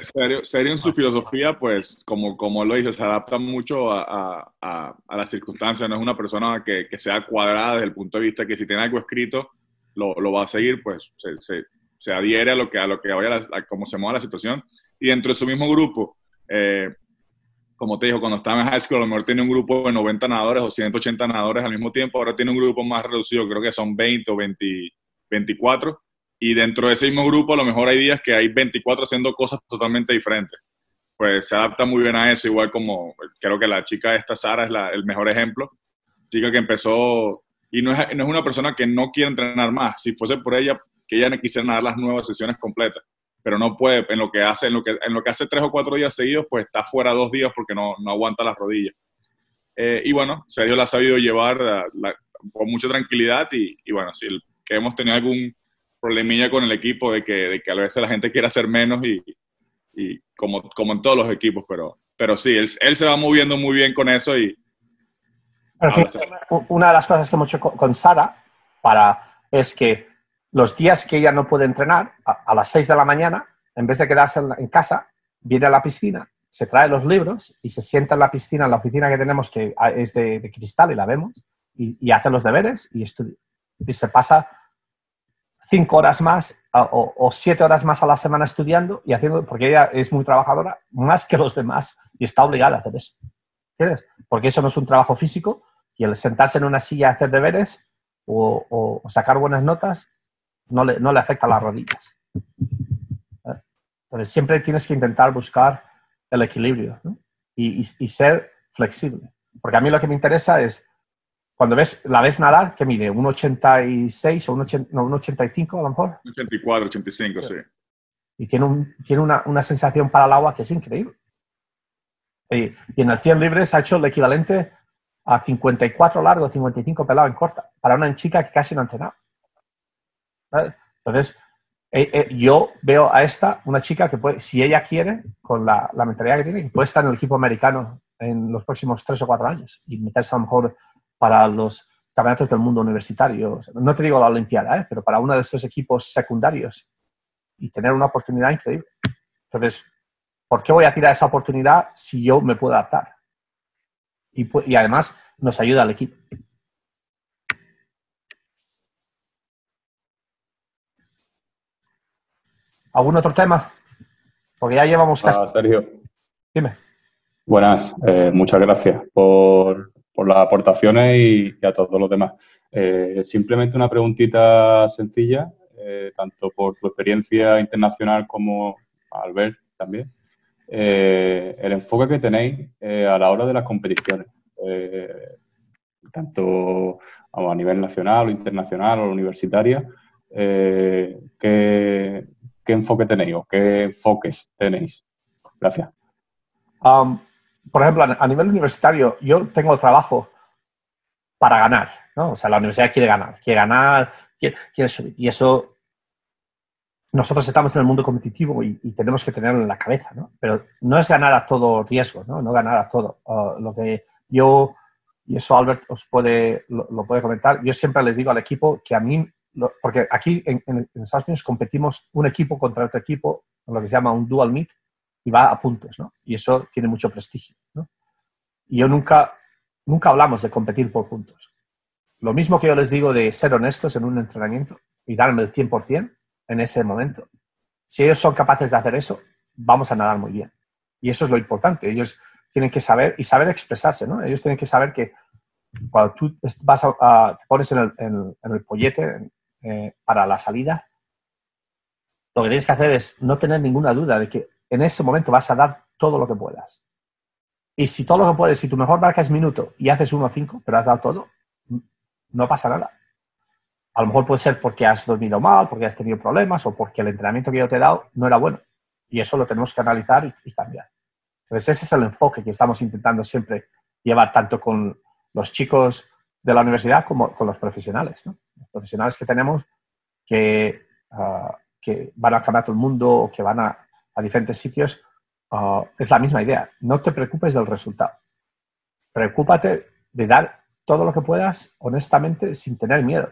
serio, serio, en su filosofía, pues, como, como lo dice, se adapta mucho a, a, a las circunstancias. No es una persona que, que, sea cuadrada desde el punto de vista que si tiene algo escrito, lo, lo va a seguir, pues se, se, se, adhiere a lo que, a lo que vaya, a, cómo se mueva la situación. Y dentro de su mismo grupo, eh, como te dijo, cuando estaba en high school, a lo mejor tiene un grupo de 90 nadadores o 180 nadadores al mismo tiempo, ahora tiene un grupo más reducido, creo que son 20 o 20, 24 y dentro de ese mismo grupo a lo mejor hay días que hay 24 haciendo cosas totalmente diferentes. Pues se adapta muy bien a eso, igual como creo que la chica esta, Sara, es la, el mejor ejemplo. Chica que empezó y no es, no es una persona que no quiere entrenar más. Si fuese por ella, que ella no quisiera nadar las nuevas sesiones completas, pero no puede, en lo que hace, en lo que, en lo que hace tres o cuatro días seguidos, pues está fuera dos días porque no, no aguanta las rodillas. Eh, y bueno, Sergio la ha sabido llevar uh, la- con mucha tranquilidad y, y bueno, si el- que hemos tenido algún problemilla con el equipo de que, de que a veces la gente quiere hacer menos y, y como, como en todos los equipos, pero, pero sí, él, él se va moviendo muy bien con eso y Ahora u- una de las cosas que hemos hecho con, Sara para, es que los días que ella no puede entrenar, a, a las 6 de la mañana, en vez de quedarse en, la- en casa, viene a la piscina, se trae los libros y se sienta en la piscina, en la oficina que tenemos, que ah, es de, de cristal y la vemos, y, y hace los deberes y. Y se pasa cinco horas más o, siete horas más a la semana estudiando y haciendo, porque ella es muy trabajadora, más que los demás, y está obligada a hacer eso. ¿Entiendes? Porque eso no es un trabajo físico y el sentarse en una silla a hacer deberes o, o- sacar buenas notas no le, no le afecta a las rodillas. ¿Eh? Entonces siempre tienes que intentar buscar el equilibrio y ser flexible. Porque a mí lo que me interesa es, cuando ves, la ves nadar, que mide un 86 o un, 80 no, un 85 a lo mejor, 84, 85, sí. y tiene, un- tiene una, una sensación para el agua que es increíble. Y, y en el 100 libres ha hecho el equivalente a 54 largo, 55 pelado en corta, para una chica que casi no ha entrenado. ¿Vale? Entonces, eh, eh, yo veo a esta, una chica que puede, si ella quiere, con la, la mentalidad que tiene, que puede estar en el equipo americano en los próximos 3 o 4 años y meterse a lo mejor para los campeonatos del mundo universitario. No te digo la Olimpiada, ¿eh? pero para uno de estos equipos secundarios y tener una oportunidad increíble. Entonces, ¿por qué voy a tirar esa oportunidad si yo me puedo adaptar? Y, además nos ayuda al equipo. ¿Algún otro tema? Porque ya llevamos casi... Ah, Sergio. Dime. Buenas, eh, muchas gracias por, por las aportaciones y, a todos los demás. Eh, simplemente una preguntita sencilla, eh, tanto por tu experiencia internacional como Albert también. Eh, el enfoque que tenéis a la hora de las competiciones, tanto a nivel nacional o internacional o universitaria, ¿qué, qué enfoque tenéis o qué enfoques tenéis? Gracias. Um, por ejemplo, a nivel universitario, yo tengo trabajo para ganar, ¿no? O sea, la universidad quiere ganar, quiere ganar, quiere, quiere subir. Y eso, nosotros estamos en el mundo competitivo y, tenemos que tenerlo en la cabeza, ¿no? Pero no es ganar a todo riesgo, ¿no? No ganar a todo. Uh, lo que yo, y eso Albert os puede, lo, puede comentar, yo siempre les digo al equipo que a mí, lo- porque aquí en, en- en Estados Unidos competimos un equipo contra otro equipo, lo que se llama un dual meet, y va a puntos, ¿no? Y eso tiene mucho prestigio. Y yo nunca, nunca hablamos de competir por puntos. Lo mismo que yo les digo de ser honestos en un entrenamiento y darme el 100% en ese momento. Si ellos son capaces de hacer eso, vamos a nadar muy bien. Y eso es lo importante. Ellos tienen que saber y saber expresarse, ¿no? Ellos tienen que saber que cuando tú vas te pones en el, en- en el pollete eh, para la salida, lo que tienes que hacer es no tener ninguna duda de que en ese momento vas a dar todo lo que puedas. Y si todo lo que puedes, si tu mejor marca es minuto y haces 1-5, pero has dado todo, no pasa nada. A lo mejor puede ser porque has dormido mal, porque has tenido problemas o porque el entrenamiento que yo te he dado no era bueno. Y eso lo tenemos que analizar y, y cambiar. Entonces ese es el enfoque que estamos intentando siempre llevar tanto con los chicos de la universidad como con los profesionales. ¿no? Los profesionales que tenemos que, ah, que van a cambiar todo el mundo o que van a, a diferentes sitios, ah, es la misma idea. No te preocupes del resultado. Preocúpate de dar todo lo que puedas honestamente sin tener miedo.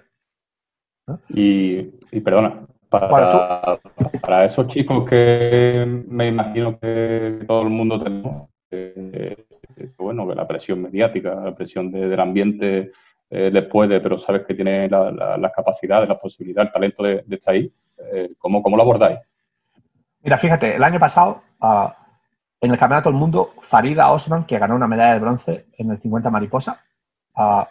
Y, y perdona, para, para esos chicos que me imagino que todo el mundo tenemos, eh, eh, bueno, que la presión mediática, la presión de- del ambiente eh, les puede, pero sabes que tiene la- la- las capacidades, la posibilidad, el talento de, de estar ahí, eh, ¿cómo, ¿cómo lo abordáis? Mira, fíjate, el año pasado, ah, en el Campeonato del Mundo, Farida Osman, que ganó una medalla de bronce en el 50 mariposa, a,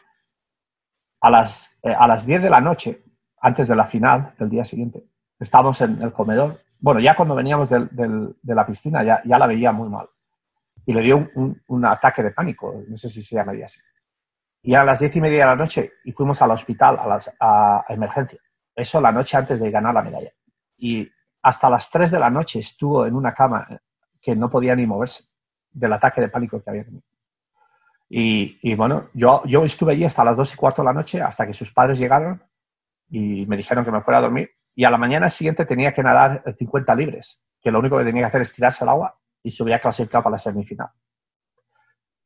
las, eh, a las 10 de la noche, antes de la final del día siguiente, estábamos en el comedor. Bueno, ya cuando veníamos de la piscina ya, la veía muy mal. Y le dio un, ataque de pánico, no sé si se llamaría así. Y a las diez y media de la noche y fuimos al hospital, a, las, emergencia. Eso la noche antes de ganar la medalla. Y hasta las tres de la noche estuvo en una cama que no podía ni moverse del ataque de pánico que había tenido. Y, y, bueno, yo, yo estuve allí hasta las dos y cuarto de la noche, hasta que sus padres llegaron y me dijeron que me fuera a dormir. Y a la mañana siguiente tenía que nadar 50 libres, que lo único que tenía que hacer es tirarse al agua y subía clasificado para la semifinal.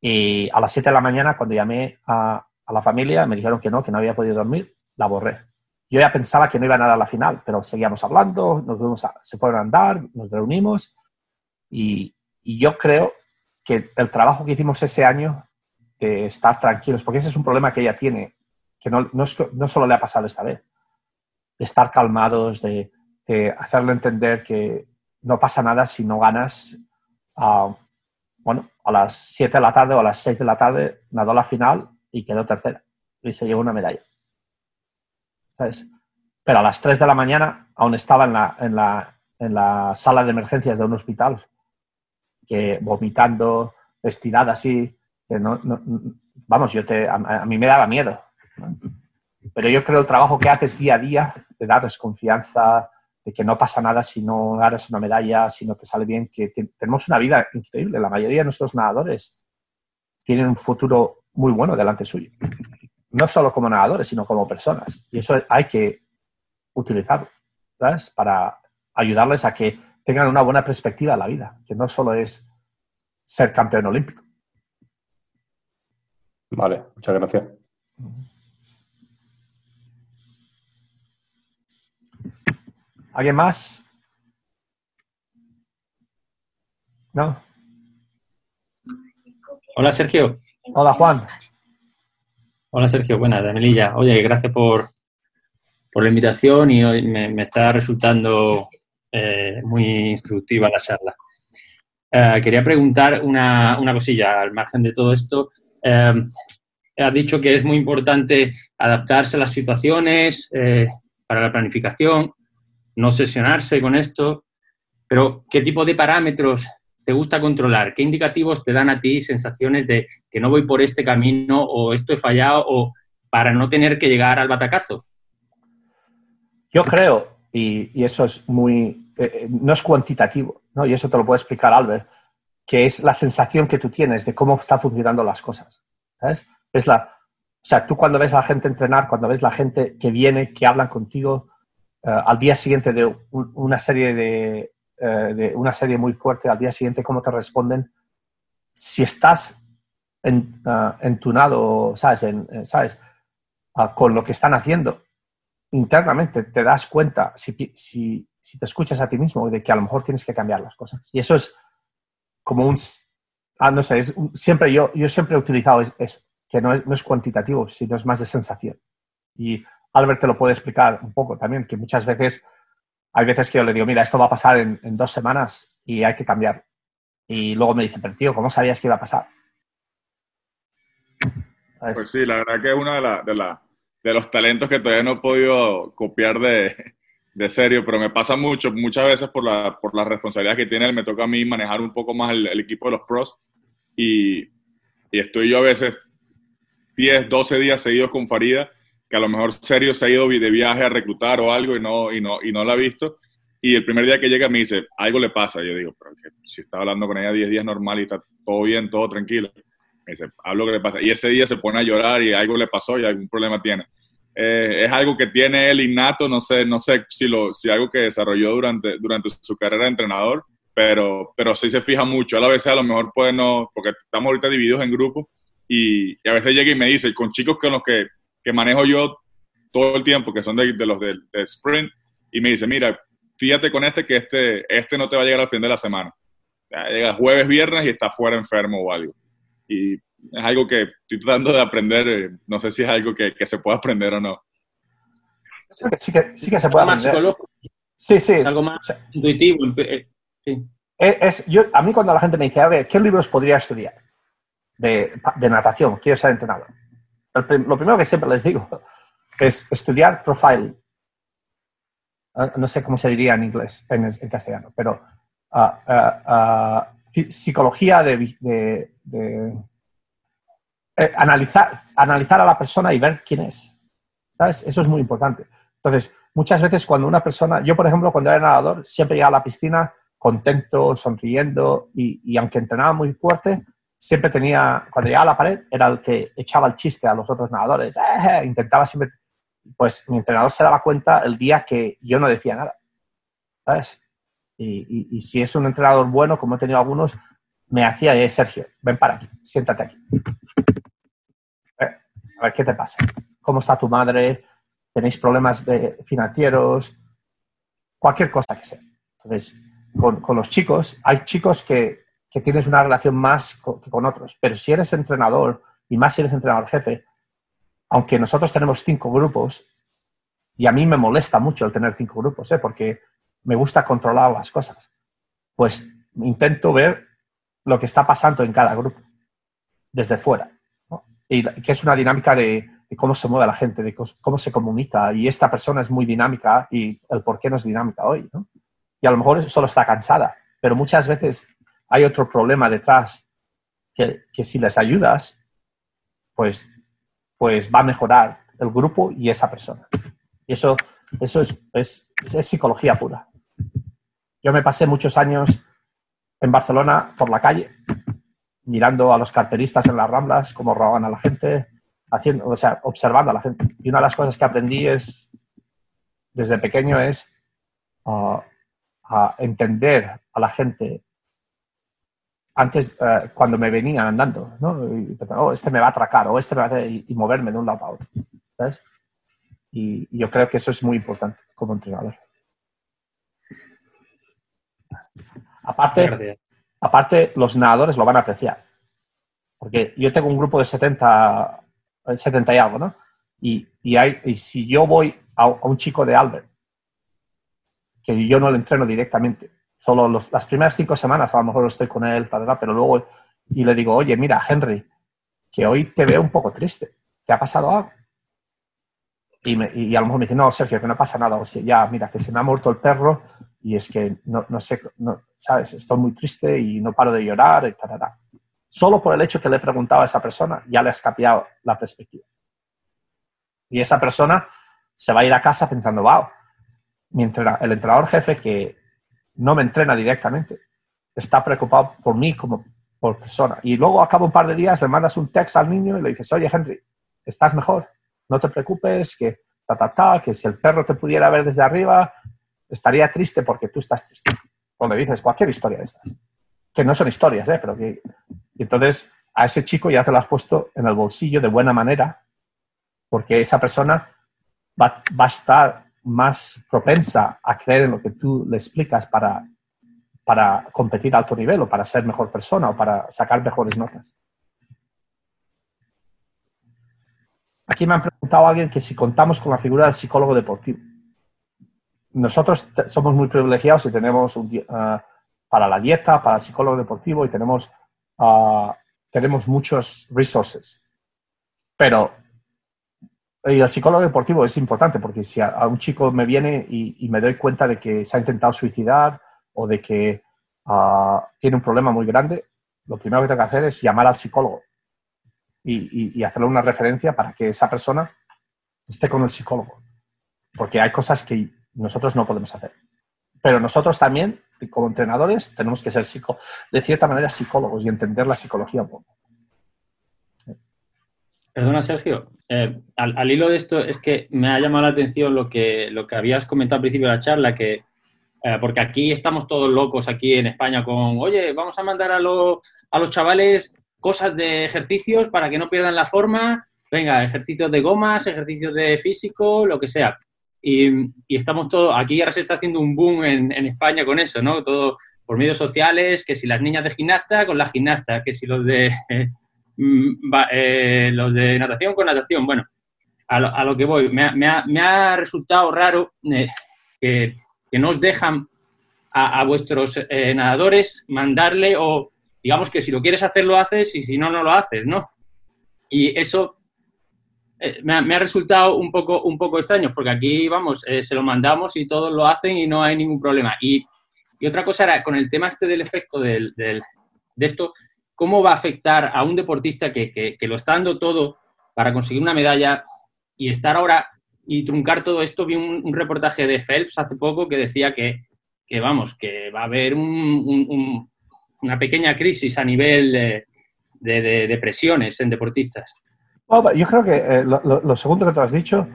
Y a las 7 de la mañana, cuando llamé a, a, la familia, me dijeron que no, que no había podido dormir, la borré. Yo ya pensaba que no iba a nadar a la final, pero seguíamos hablando, nos fuimos a, se fueron a andar, nos reunimos y, yo creo que el trabajo que hicimos ese año de estar tranquilos, porque ese es un problema que ella tiene, que no, solo le ha pasado esta vez, de estar calmados, de, hacerle entender que no pasa nada si no ganas. Bueno, a las 7 de la tarde o a las 6 de la tarde nadó la final y quedó tercera y se llevó una medalla. Pero a las 3 de la mañana aún estaba en la, en la, en la sala de emergencias de un hospital, que vomitando, estirada así, vamos, yo te, a, mí me daba miedo. Pero yo creo el trabajo que haces día a día, de darles confianza, de que no pasa nada si no ganas una medalla, si no te sale bien, que tenemos una vida increíble. La mayoría de nuestros nadadores tienen un futuro muy bueno delante suyo. No solo como nadadores, sino como personas. Y eso hay que utilizarlo. Para ayudarles a que tengan una buena perspectiva de la vida, que no solo es ser campeón olímpico. Vale, muchas gracias. ¿Alguien más? ¿No? Hola, Sergio. Hola, Juan. Hola, Sergio. Buenas, de Melilla. Oye, gracias por, por la invitación y hoy me, me está resultando eh, muy instructiva la charla. Eh, quería preguntar una, una, cosilla al margen de todo esto. Eh, has dicho que es muy importante adaptarse a las situaciones para la planificación no sesionarse con esto, pero ¿qué tipo de parámetros te gusta controlar? ¿Qué indicativos te dan a ti sensaciones de que no voy por este camino o esto he fallado o para no tener que llegar al batacazo? Yo creo, y, eso es muy, eh, no es cuantitativo, ¿no? y eso te lo puede explicar Albert, que es la sensación que tú tienes de cómo están funcionando las cosas. ¿sabes? Es la, o sea, tú cuando ves a la gente entrenar, cuando ves la gente que viene, que hablan contigo, uh, al día siguiente de un, una serie de, de, una serie muy fuerte, al día siguiente cómo te responden. Si estás en, uh, entunado, ¿sabes? En, ¿sabes? con lo que están haciendo, internamente te das cuenta, si, si, si, te escuchas a ti mismo, de que a lo mejor tienes que cambiar las cosas. Y eso es como un... Ah, no sé, es, siempre yo, yo siempre he utilizado eso, es, que no es, no es cuantitativo, sino es más de sensación. Y Albert te lo puede explicar un poco también, que muchas veces hay veces que yo le digo, mira, esto va a pasar en, en dos semanas y hay que cambiar. Y luego me dice, pero tío, ¿cómo sabías que iba a pasar? Pues sí, la verdad que es uno de, la, de, la, de, los talentos que todavía no he podido copiar de, de serio, pero me pasa mucho, muchas veces por la, por la responsabilidad que tiene, me toca a mí manejar un poco más el, el equipo de los pros y, y, estoy yo a veces 10, 12 días seguidos con Farida que a lo mejor serio se ha ido de viaje a reclutar o algo y no, y no, y no la ha visto. Y el primer día que llega me dice, algo le pasa. Yo digo, pero si está hablando con ella 10 días normal y está todo bien, todo tranquilo. Me dice, algo que le pasa. Y ese día se pone a llorar y algo le pasó y algún problema tiene. Eh, es algo que tiene él innato, no sé, no sé si, lo, si algo que desarrolló durante, durante su carrera de entrenador, pero, pero sí se fija mucho. Él a veces a lo mejor puede no, porque estamos ahorita divididos en grupos y, y a veces llega y me dice, con chicos con los que que manejo yo todo el tiempo, que son de, de los del de sprint, y me dice, mira, fíjate con este que este, este no te va a llegar al fin de la semana. Llega jueves, viernes y está fuera enfermo o algo. Y es algo que estoy tratando de aprender, eh, no sé si es algo que, que se puede aprender o no. Sí que, sí que se puede más aprender. Sí, sí. Es algo más intuitivo. eh, Sí. Es, yo, a mí cuando la gente me dice, a ver, ¿qué libros podría estudiar de, de natación? Quiero ser entrenador lo primero que siempre les digo (laughs) es estudiar profiling. No sé cómo se diría en inglés, en, en castellano, pero uh, uh, uh, psicología de, de, de eh, analizar, analizar a la persona y ver quién es. ¿Sabes? Eso es muy importante. Entonces, muchas veces cuando una persona, yo por ejemplo, cuando era nadador, siempre llegaba a la piscina contento, sonriendo y, aunque entrenaba muy fuerte, siempre tenía, cuando llegaba a la pared, era el que echaba el chiste a los otros nadadores. Eh, intentaba siempre, pues mi entrenador se daba cuenta el día que yo no decía nada. ¿Sabes? Y, si es un entrenador bueno, como he tenido algunos, me hacía, eh, Sergio, ven para aquí, siéntate aquí. A ver, ¿qué te pasa? ¿Cómo está tu madre? ¿Tenéis problemas de, financieros? Cualquier cosa que sea. Entonces, con, con los chicos, hay chicos que, que tienes una relación más que con otros, pero si eres entrenador, y más si eres entrenador jefe, aunque nosotros tenemos cinco grupos, y a mí me molesta mucho el tener cinco grupos, ¿eh? porque me gusta controlar las cosas, pues intento ver lo que está pasando en cada grupo, desde fuera. Y que es una dinámica de, cómo se mueve la gente, de cómo se comunica, y esta persona es muy dinámica y el por qué no es dinámica hoy. Y a lo mejor solo está cansada, pero muchas veces hay otro problema detrás que, que si les ayudas, pues, pues va a mejorar el grupo y esa persona. Y eso, eso es, es, es psicología pura. Yo me pasé muchos años en Barcelona por la calle, mirando a los carteristas en las ramblas, cómo roban a la gente, haciendo, o sea, observando a la gente. Y una de las cosas que aprendí es, desde pequeño, es ah, a entender a la gente antes, eh, cuando me venían andando, ¿no? Oh, este me va a atracar, o este me va a... hacer", y, y moverme de un lado a otro, ¿sabes? Y, yo creo que eso es muy importante como entrenador. Aparte. Aparte, los nadadores lo van a apreciar. Porque yo tengo un grupo de 70, eh, 70 y algo, ¿no? Y, si yo voy a, un chico de Albert, que yo no le entreno directamente, solo las primeras cinco semanas a lo mejor estoy con él, tal, tal, pero luego, y le digo, oye, mira, Henry, que hoy te veo un poco triste, ¿te ha pasado algo? Y, y a lo mejor me dice, no, Sergio, que no pasa nada, o sea, ya, mira, que se me ha muerto el perro y es que no, no sé, no, ¿sabes? Estoy muy triste y no paro de llorar, y. Solo por el hecho que le he preguntado a esa persona, ya le has cambiado la perspectiva. Y esa persona se va a ir a casa pensando, wow, mi entrena- el entrenador jefe que no me entrena directamente está preocupado por mí como por persona. Y luego, a cabo un par de días, le mandas un text al niño y le dices, oye, Henry, ¿estás mejor? No te preocupes, que ta, ta, ta, que si el perro te pudiera ver desde arriba, estaría triste porque tú estás triste. O le dices cualquier historia de estas. Que no son historias, ¿eh? Pero que... Y entonces, a ese chico ya te lo has puesto en el bolsillo de buena manera, porque esa persona va, va a estar más propensa a creer en lo que tú le explicas para, para competir a alto nivel o para ser mejor persona o para sacar mejores notas. Aquí me han preguntado alguien que si contamos con la figura del psicólogo deportivo. Nosotros somos muy privilegiados y tenemos un, ah, para la dieta, para el psicólogo deportivo y tenemos, ah, tenemos muchos resources. Pero y el psicólogo deportivo es importante porque si a, a un chico me viene y, y me doy cuenta de que se ha intentado suicidar o de que ah, tiene un problema muy grande, lo primero que tengo que hacer es llamar al psicólogo y, y- y hacerle una referencia para que esa persona esté con el psicólogo. Porque hay cosas que nosotros no podemos hacer. Pero nosotros también, como entrenadores, tenemos que ser psico, de cierta manera psicólogos y entender la psicología un poco. Perdona, Sergio. eh, al, hilo de esto es que me ha llamado la atención lo que, lo que habías comentado al principio de la charla, que eh, porque aquí estamos todos locos aquí en España con, oye, vamos a mandar a, los a los chavales cosas de ejercicios para que no pierdan la forma, venga, ejercicios de gomas, ejercicios de físico, lo que sea. Y, y estamos todos, aquí ahora se está haciendo un boom en, en España con eso, ¿no? Todo por medios sociales, que si las niñas de gimnasta con las gimnastas, que si los de (laughs) mm, eh, los de natación con natación. Bueno, a lo, a lo que voy, me ha, me ha- me ha resultado raro eh, que, que no os dejan a, a vuestros eh, nadadores mandarle o digamos que si lo quieres hacer lo haces y si no, no lo haces, ¿no? Y eso eh, me, ha, me ha resultado un poco, un poco extraño porque aquí, vamos, eh, se lo mandamos y todos lo hacen y no hay ningún problema. Y, y otra cosa era, con el tema este del efecto del, del- de esto, cómo va a afectar a un deportista que, que, lo está dando todo para conseguir una medalla y estar ahora y truncar todo esto. Vi un, reportaje de Phelps hace poco que decía que, que vamos, que va a haber un, un, una pequeña crisis a nivel de, de, de, de presiones en deportistas. Oh, yo creo que eh, lo, segundo que tú has dicho,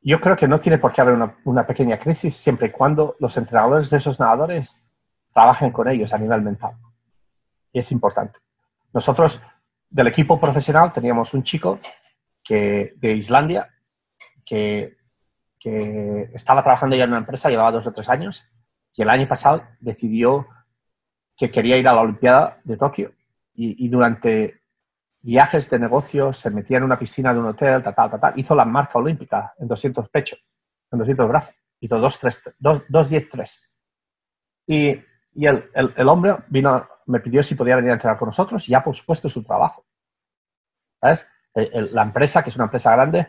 yo creo que no tiene por qué haber una, pequeña crisis siempre y cuando los entrenadores de esos nadadores trabajen con ellos a nivel mental. Es importante. Nosotros, del equipo profesional, teníamos un chico que, de Islandia que, que estaba trabajando ya en una empresa, llevaba dos o tres años, y el año pasado decidió que quería ir a la Olimpiada de Tokio y durante viajes de negocio se metía en una piscina de un hotel, tal, tal, tal. hizo la marca olímpica en 200 pechos, en 200 brazos, hizo 2-10-3. Y, y el, hombre vino, me pidió si podía venir a entrenar con nosotros y ha pospuesto su trabajo. ¿Sabes? La empresa, que es una empresa grande,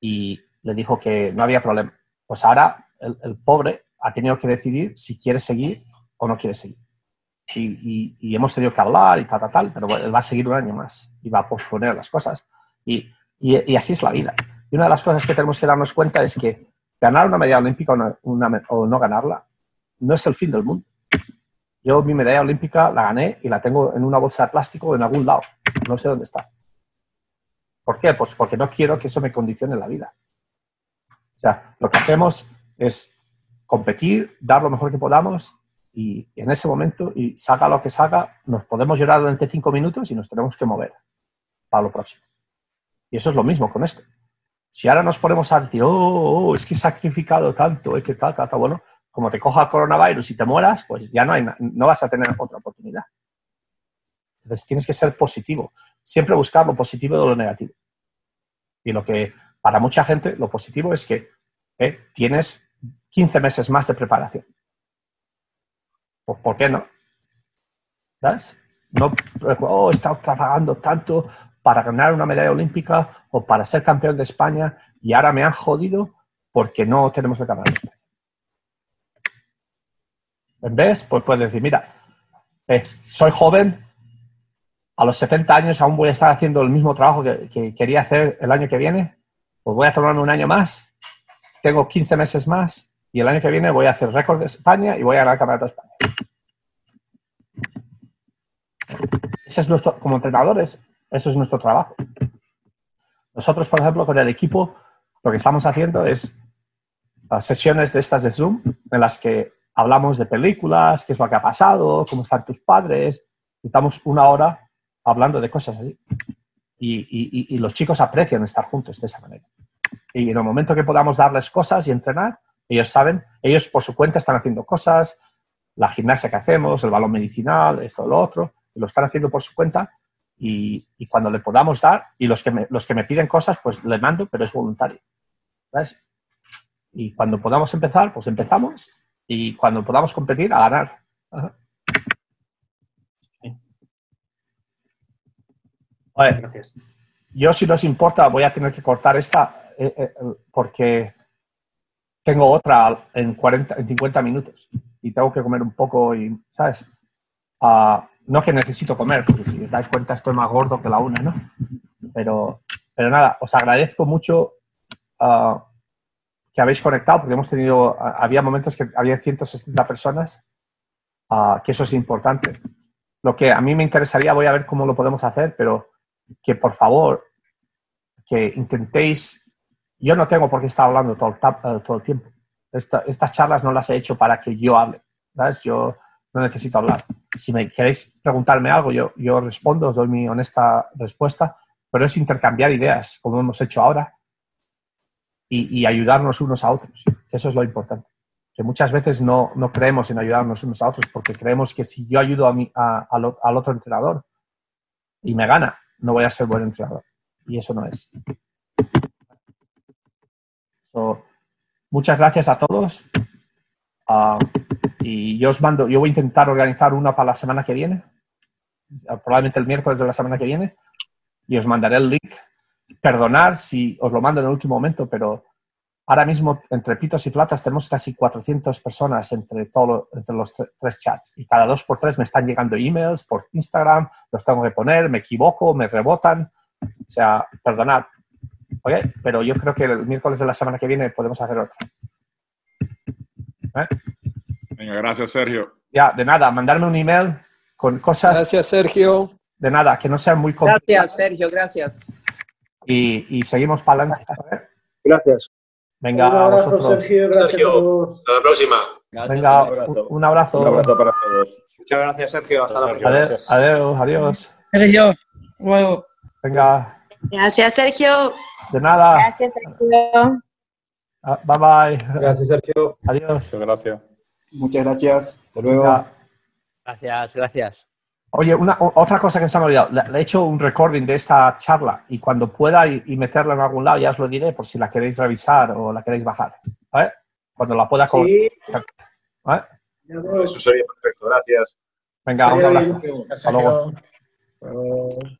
y le dijo que no había problema. Pues ahora el pobre ha tenido que decidir si quiere seguir o no quiere seguir. Y, y, y, hemos tenido que hablar y tal, tal, tal, pero va a seguir un año más y va a posponer las cosas. Y, y, así es la vida. Y una de las cosas que tenemos que darnos cuenta es que ganar una medalla olímpica o no, una, o no ganarla no es el fin del mundo. Yo mi medalla olímpica la gané y la tengo en una bolsa de plástico en algún lado. No sé dónde está. ¿Por qué? Pues porque no quiero que eso me condicione la vida. O sea, lo que hacemos es competir, dar lo mejor que podamos y en ese momento, y saca lo que saca, nos podemos llorar durante cinco minutos y nos tenemos que mover para lo próximo. Y eso es lo mismo con esto. Si ahora nos ponemos a decir, oh, oh, es que he sacrificado tanto, es que tal, tal, tal, bueno, como te coja el coronavirus y te mueras, pues ya no, hay, no vas a tener otra oportunidad. Entonces tienes que ser positivo. Siempre buscar lo positivo de lo negativo. Y lo que para mucha gente, lo positivo es que eh, tienes 15 meses más de preparación. Pues, ¿por qué no? ¿Sabes? No, oh, he estado trabajando tanto para ganar una medalla olímpica o para ser campeón de España y ahora me han jodido porque no tenemos el canal. En vez, pues puedes decir, mira, eh, soy joven, a los 70 años aún voy a estar haciendo el mismo trabajo que, que, quería hacer el año que viene, pues voy a tomarme un año más, tengo 15 meses más y el año que viene voy a hacer récord de España y voy a ganar el Campeonato de España. Ese es nuestro, como entrenadores, eso es nuestro trabajo. Nosotros, por ejemplo, con el equipo, lo que estamos haciendo es sesiones de estas de Zoom en las que hablamos de películas, qué es lo que ha pasado, cómo están tus padres. Estamos una hora hablando de cosas así. Y, y, y, los chicos aprecian estar juntos de esa manera. Y en el momento que podamos darles cosas y entrenar, ellos saben, ellos por su cuenta están haciendo cosas, la gimnasia que hacemos, el balón medicinal, esto, lo otro, lo están haciendo por su cuenta y, y cuando le podamos dar, y los que, me, los que me piden cosas, pues le mando, pero es voluntario. ¿Sabes? Y cuando podamos empezar, pues empezamos y cuando podamos competir, a ganar. Ajá. Vale. Gracias. Yo, si no os importa, voy a tener que cortar esta eh, eh, porque tengo otra en, 40, en 50 minutos y tengo que comer un poco y, ¿sabes? Uh, no que necesito comer, porque si os dais cuenta estoy más gordo que la una, ¿no? Pero, pero nada, os agradezco mucho uh, que habéis conectado, porque hemos tenido, uh, había momentos que había 160 personas, que eso es importante. Lo que a mí me interesaría, voy a ver cómo lo podemos hacer, pero que por favor, que intentéis, yo no tengo por qué estar hablando todo el, el tiempo. Esta, estas charlas no las he hecho para que yo hable, ¿sabes? Yo no necesito hablar. Si me queréis preguntarme algo, yo, respondo, os doy mi honesta respuesta, pero es intercambiar ideas, como hemos hecho ahora, y, ayudarnos unos a otros. Eso es lo importante. Que muchas veces no, no, creemos en ayudarnos unos a otros porque creemos que si yo ayudo a mi, a, a lo, al otro entrenador y me gana, no voy a ser buen entrenador. Y eso no es. Muchas gracias a todos. Uh, y yo os mando, yo voy a intentar organizar una para la semana que viene, probablemente el miércoles de la semana que viene, y os mandaré el link. Perdonar si os lo mando en el último momento, pero ahora mismo entre pitos y flatas tenemos casi 400 personas entre, todo, entre los tre- tres chats y cada dos por tres me están llegando emails por Instagram, los tengo que poner, me equivoco, me rebotan. O sea, perdonad. Oye, pero yo creo que el miércoles de la semana que viene podemos hacer otro. ¿Eh? Venga, gracias, Sergio. Ya, de nada, mandarme un email con cosas. Gracias, Sergio. De nada, que no sean muy complicadas Gracias, Sergio, gracias. y, y seguimos para adelante. Gracias. Venga, Un a abrazo, vosotros. Sergio. Gracias Sergio. a todos. Hasta la próxima. Venga, Un abrazo. un, un abrazo. Un abrazo para todos. Muchas gracias, Sergio. Hasta la próxima. Adiós, adiós, adiós. Sergio, luego. Venga, Gracias, Sergio. de nada. Gracias, Sergio. Ah, Bye bye. Gracias, Sergio. Adiós. Muchas gracias. Muchas gracias. Hasta luego. Gracias, gracias. Oye, una, otra cosa que se me ha olvidado. Le, le he hecho un recording de esta charla y cuando pueda y, y meterla en algún lado ya os lo diré por si la queréis revisar o la queréis bajar. ¿Vale? Cuando la pueda... Sí. Eso sería perfecto. Gracias. Venga, un abrazo. Hasta luego.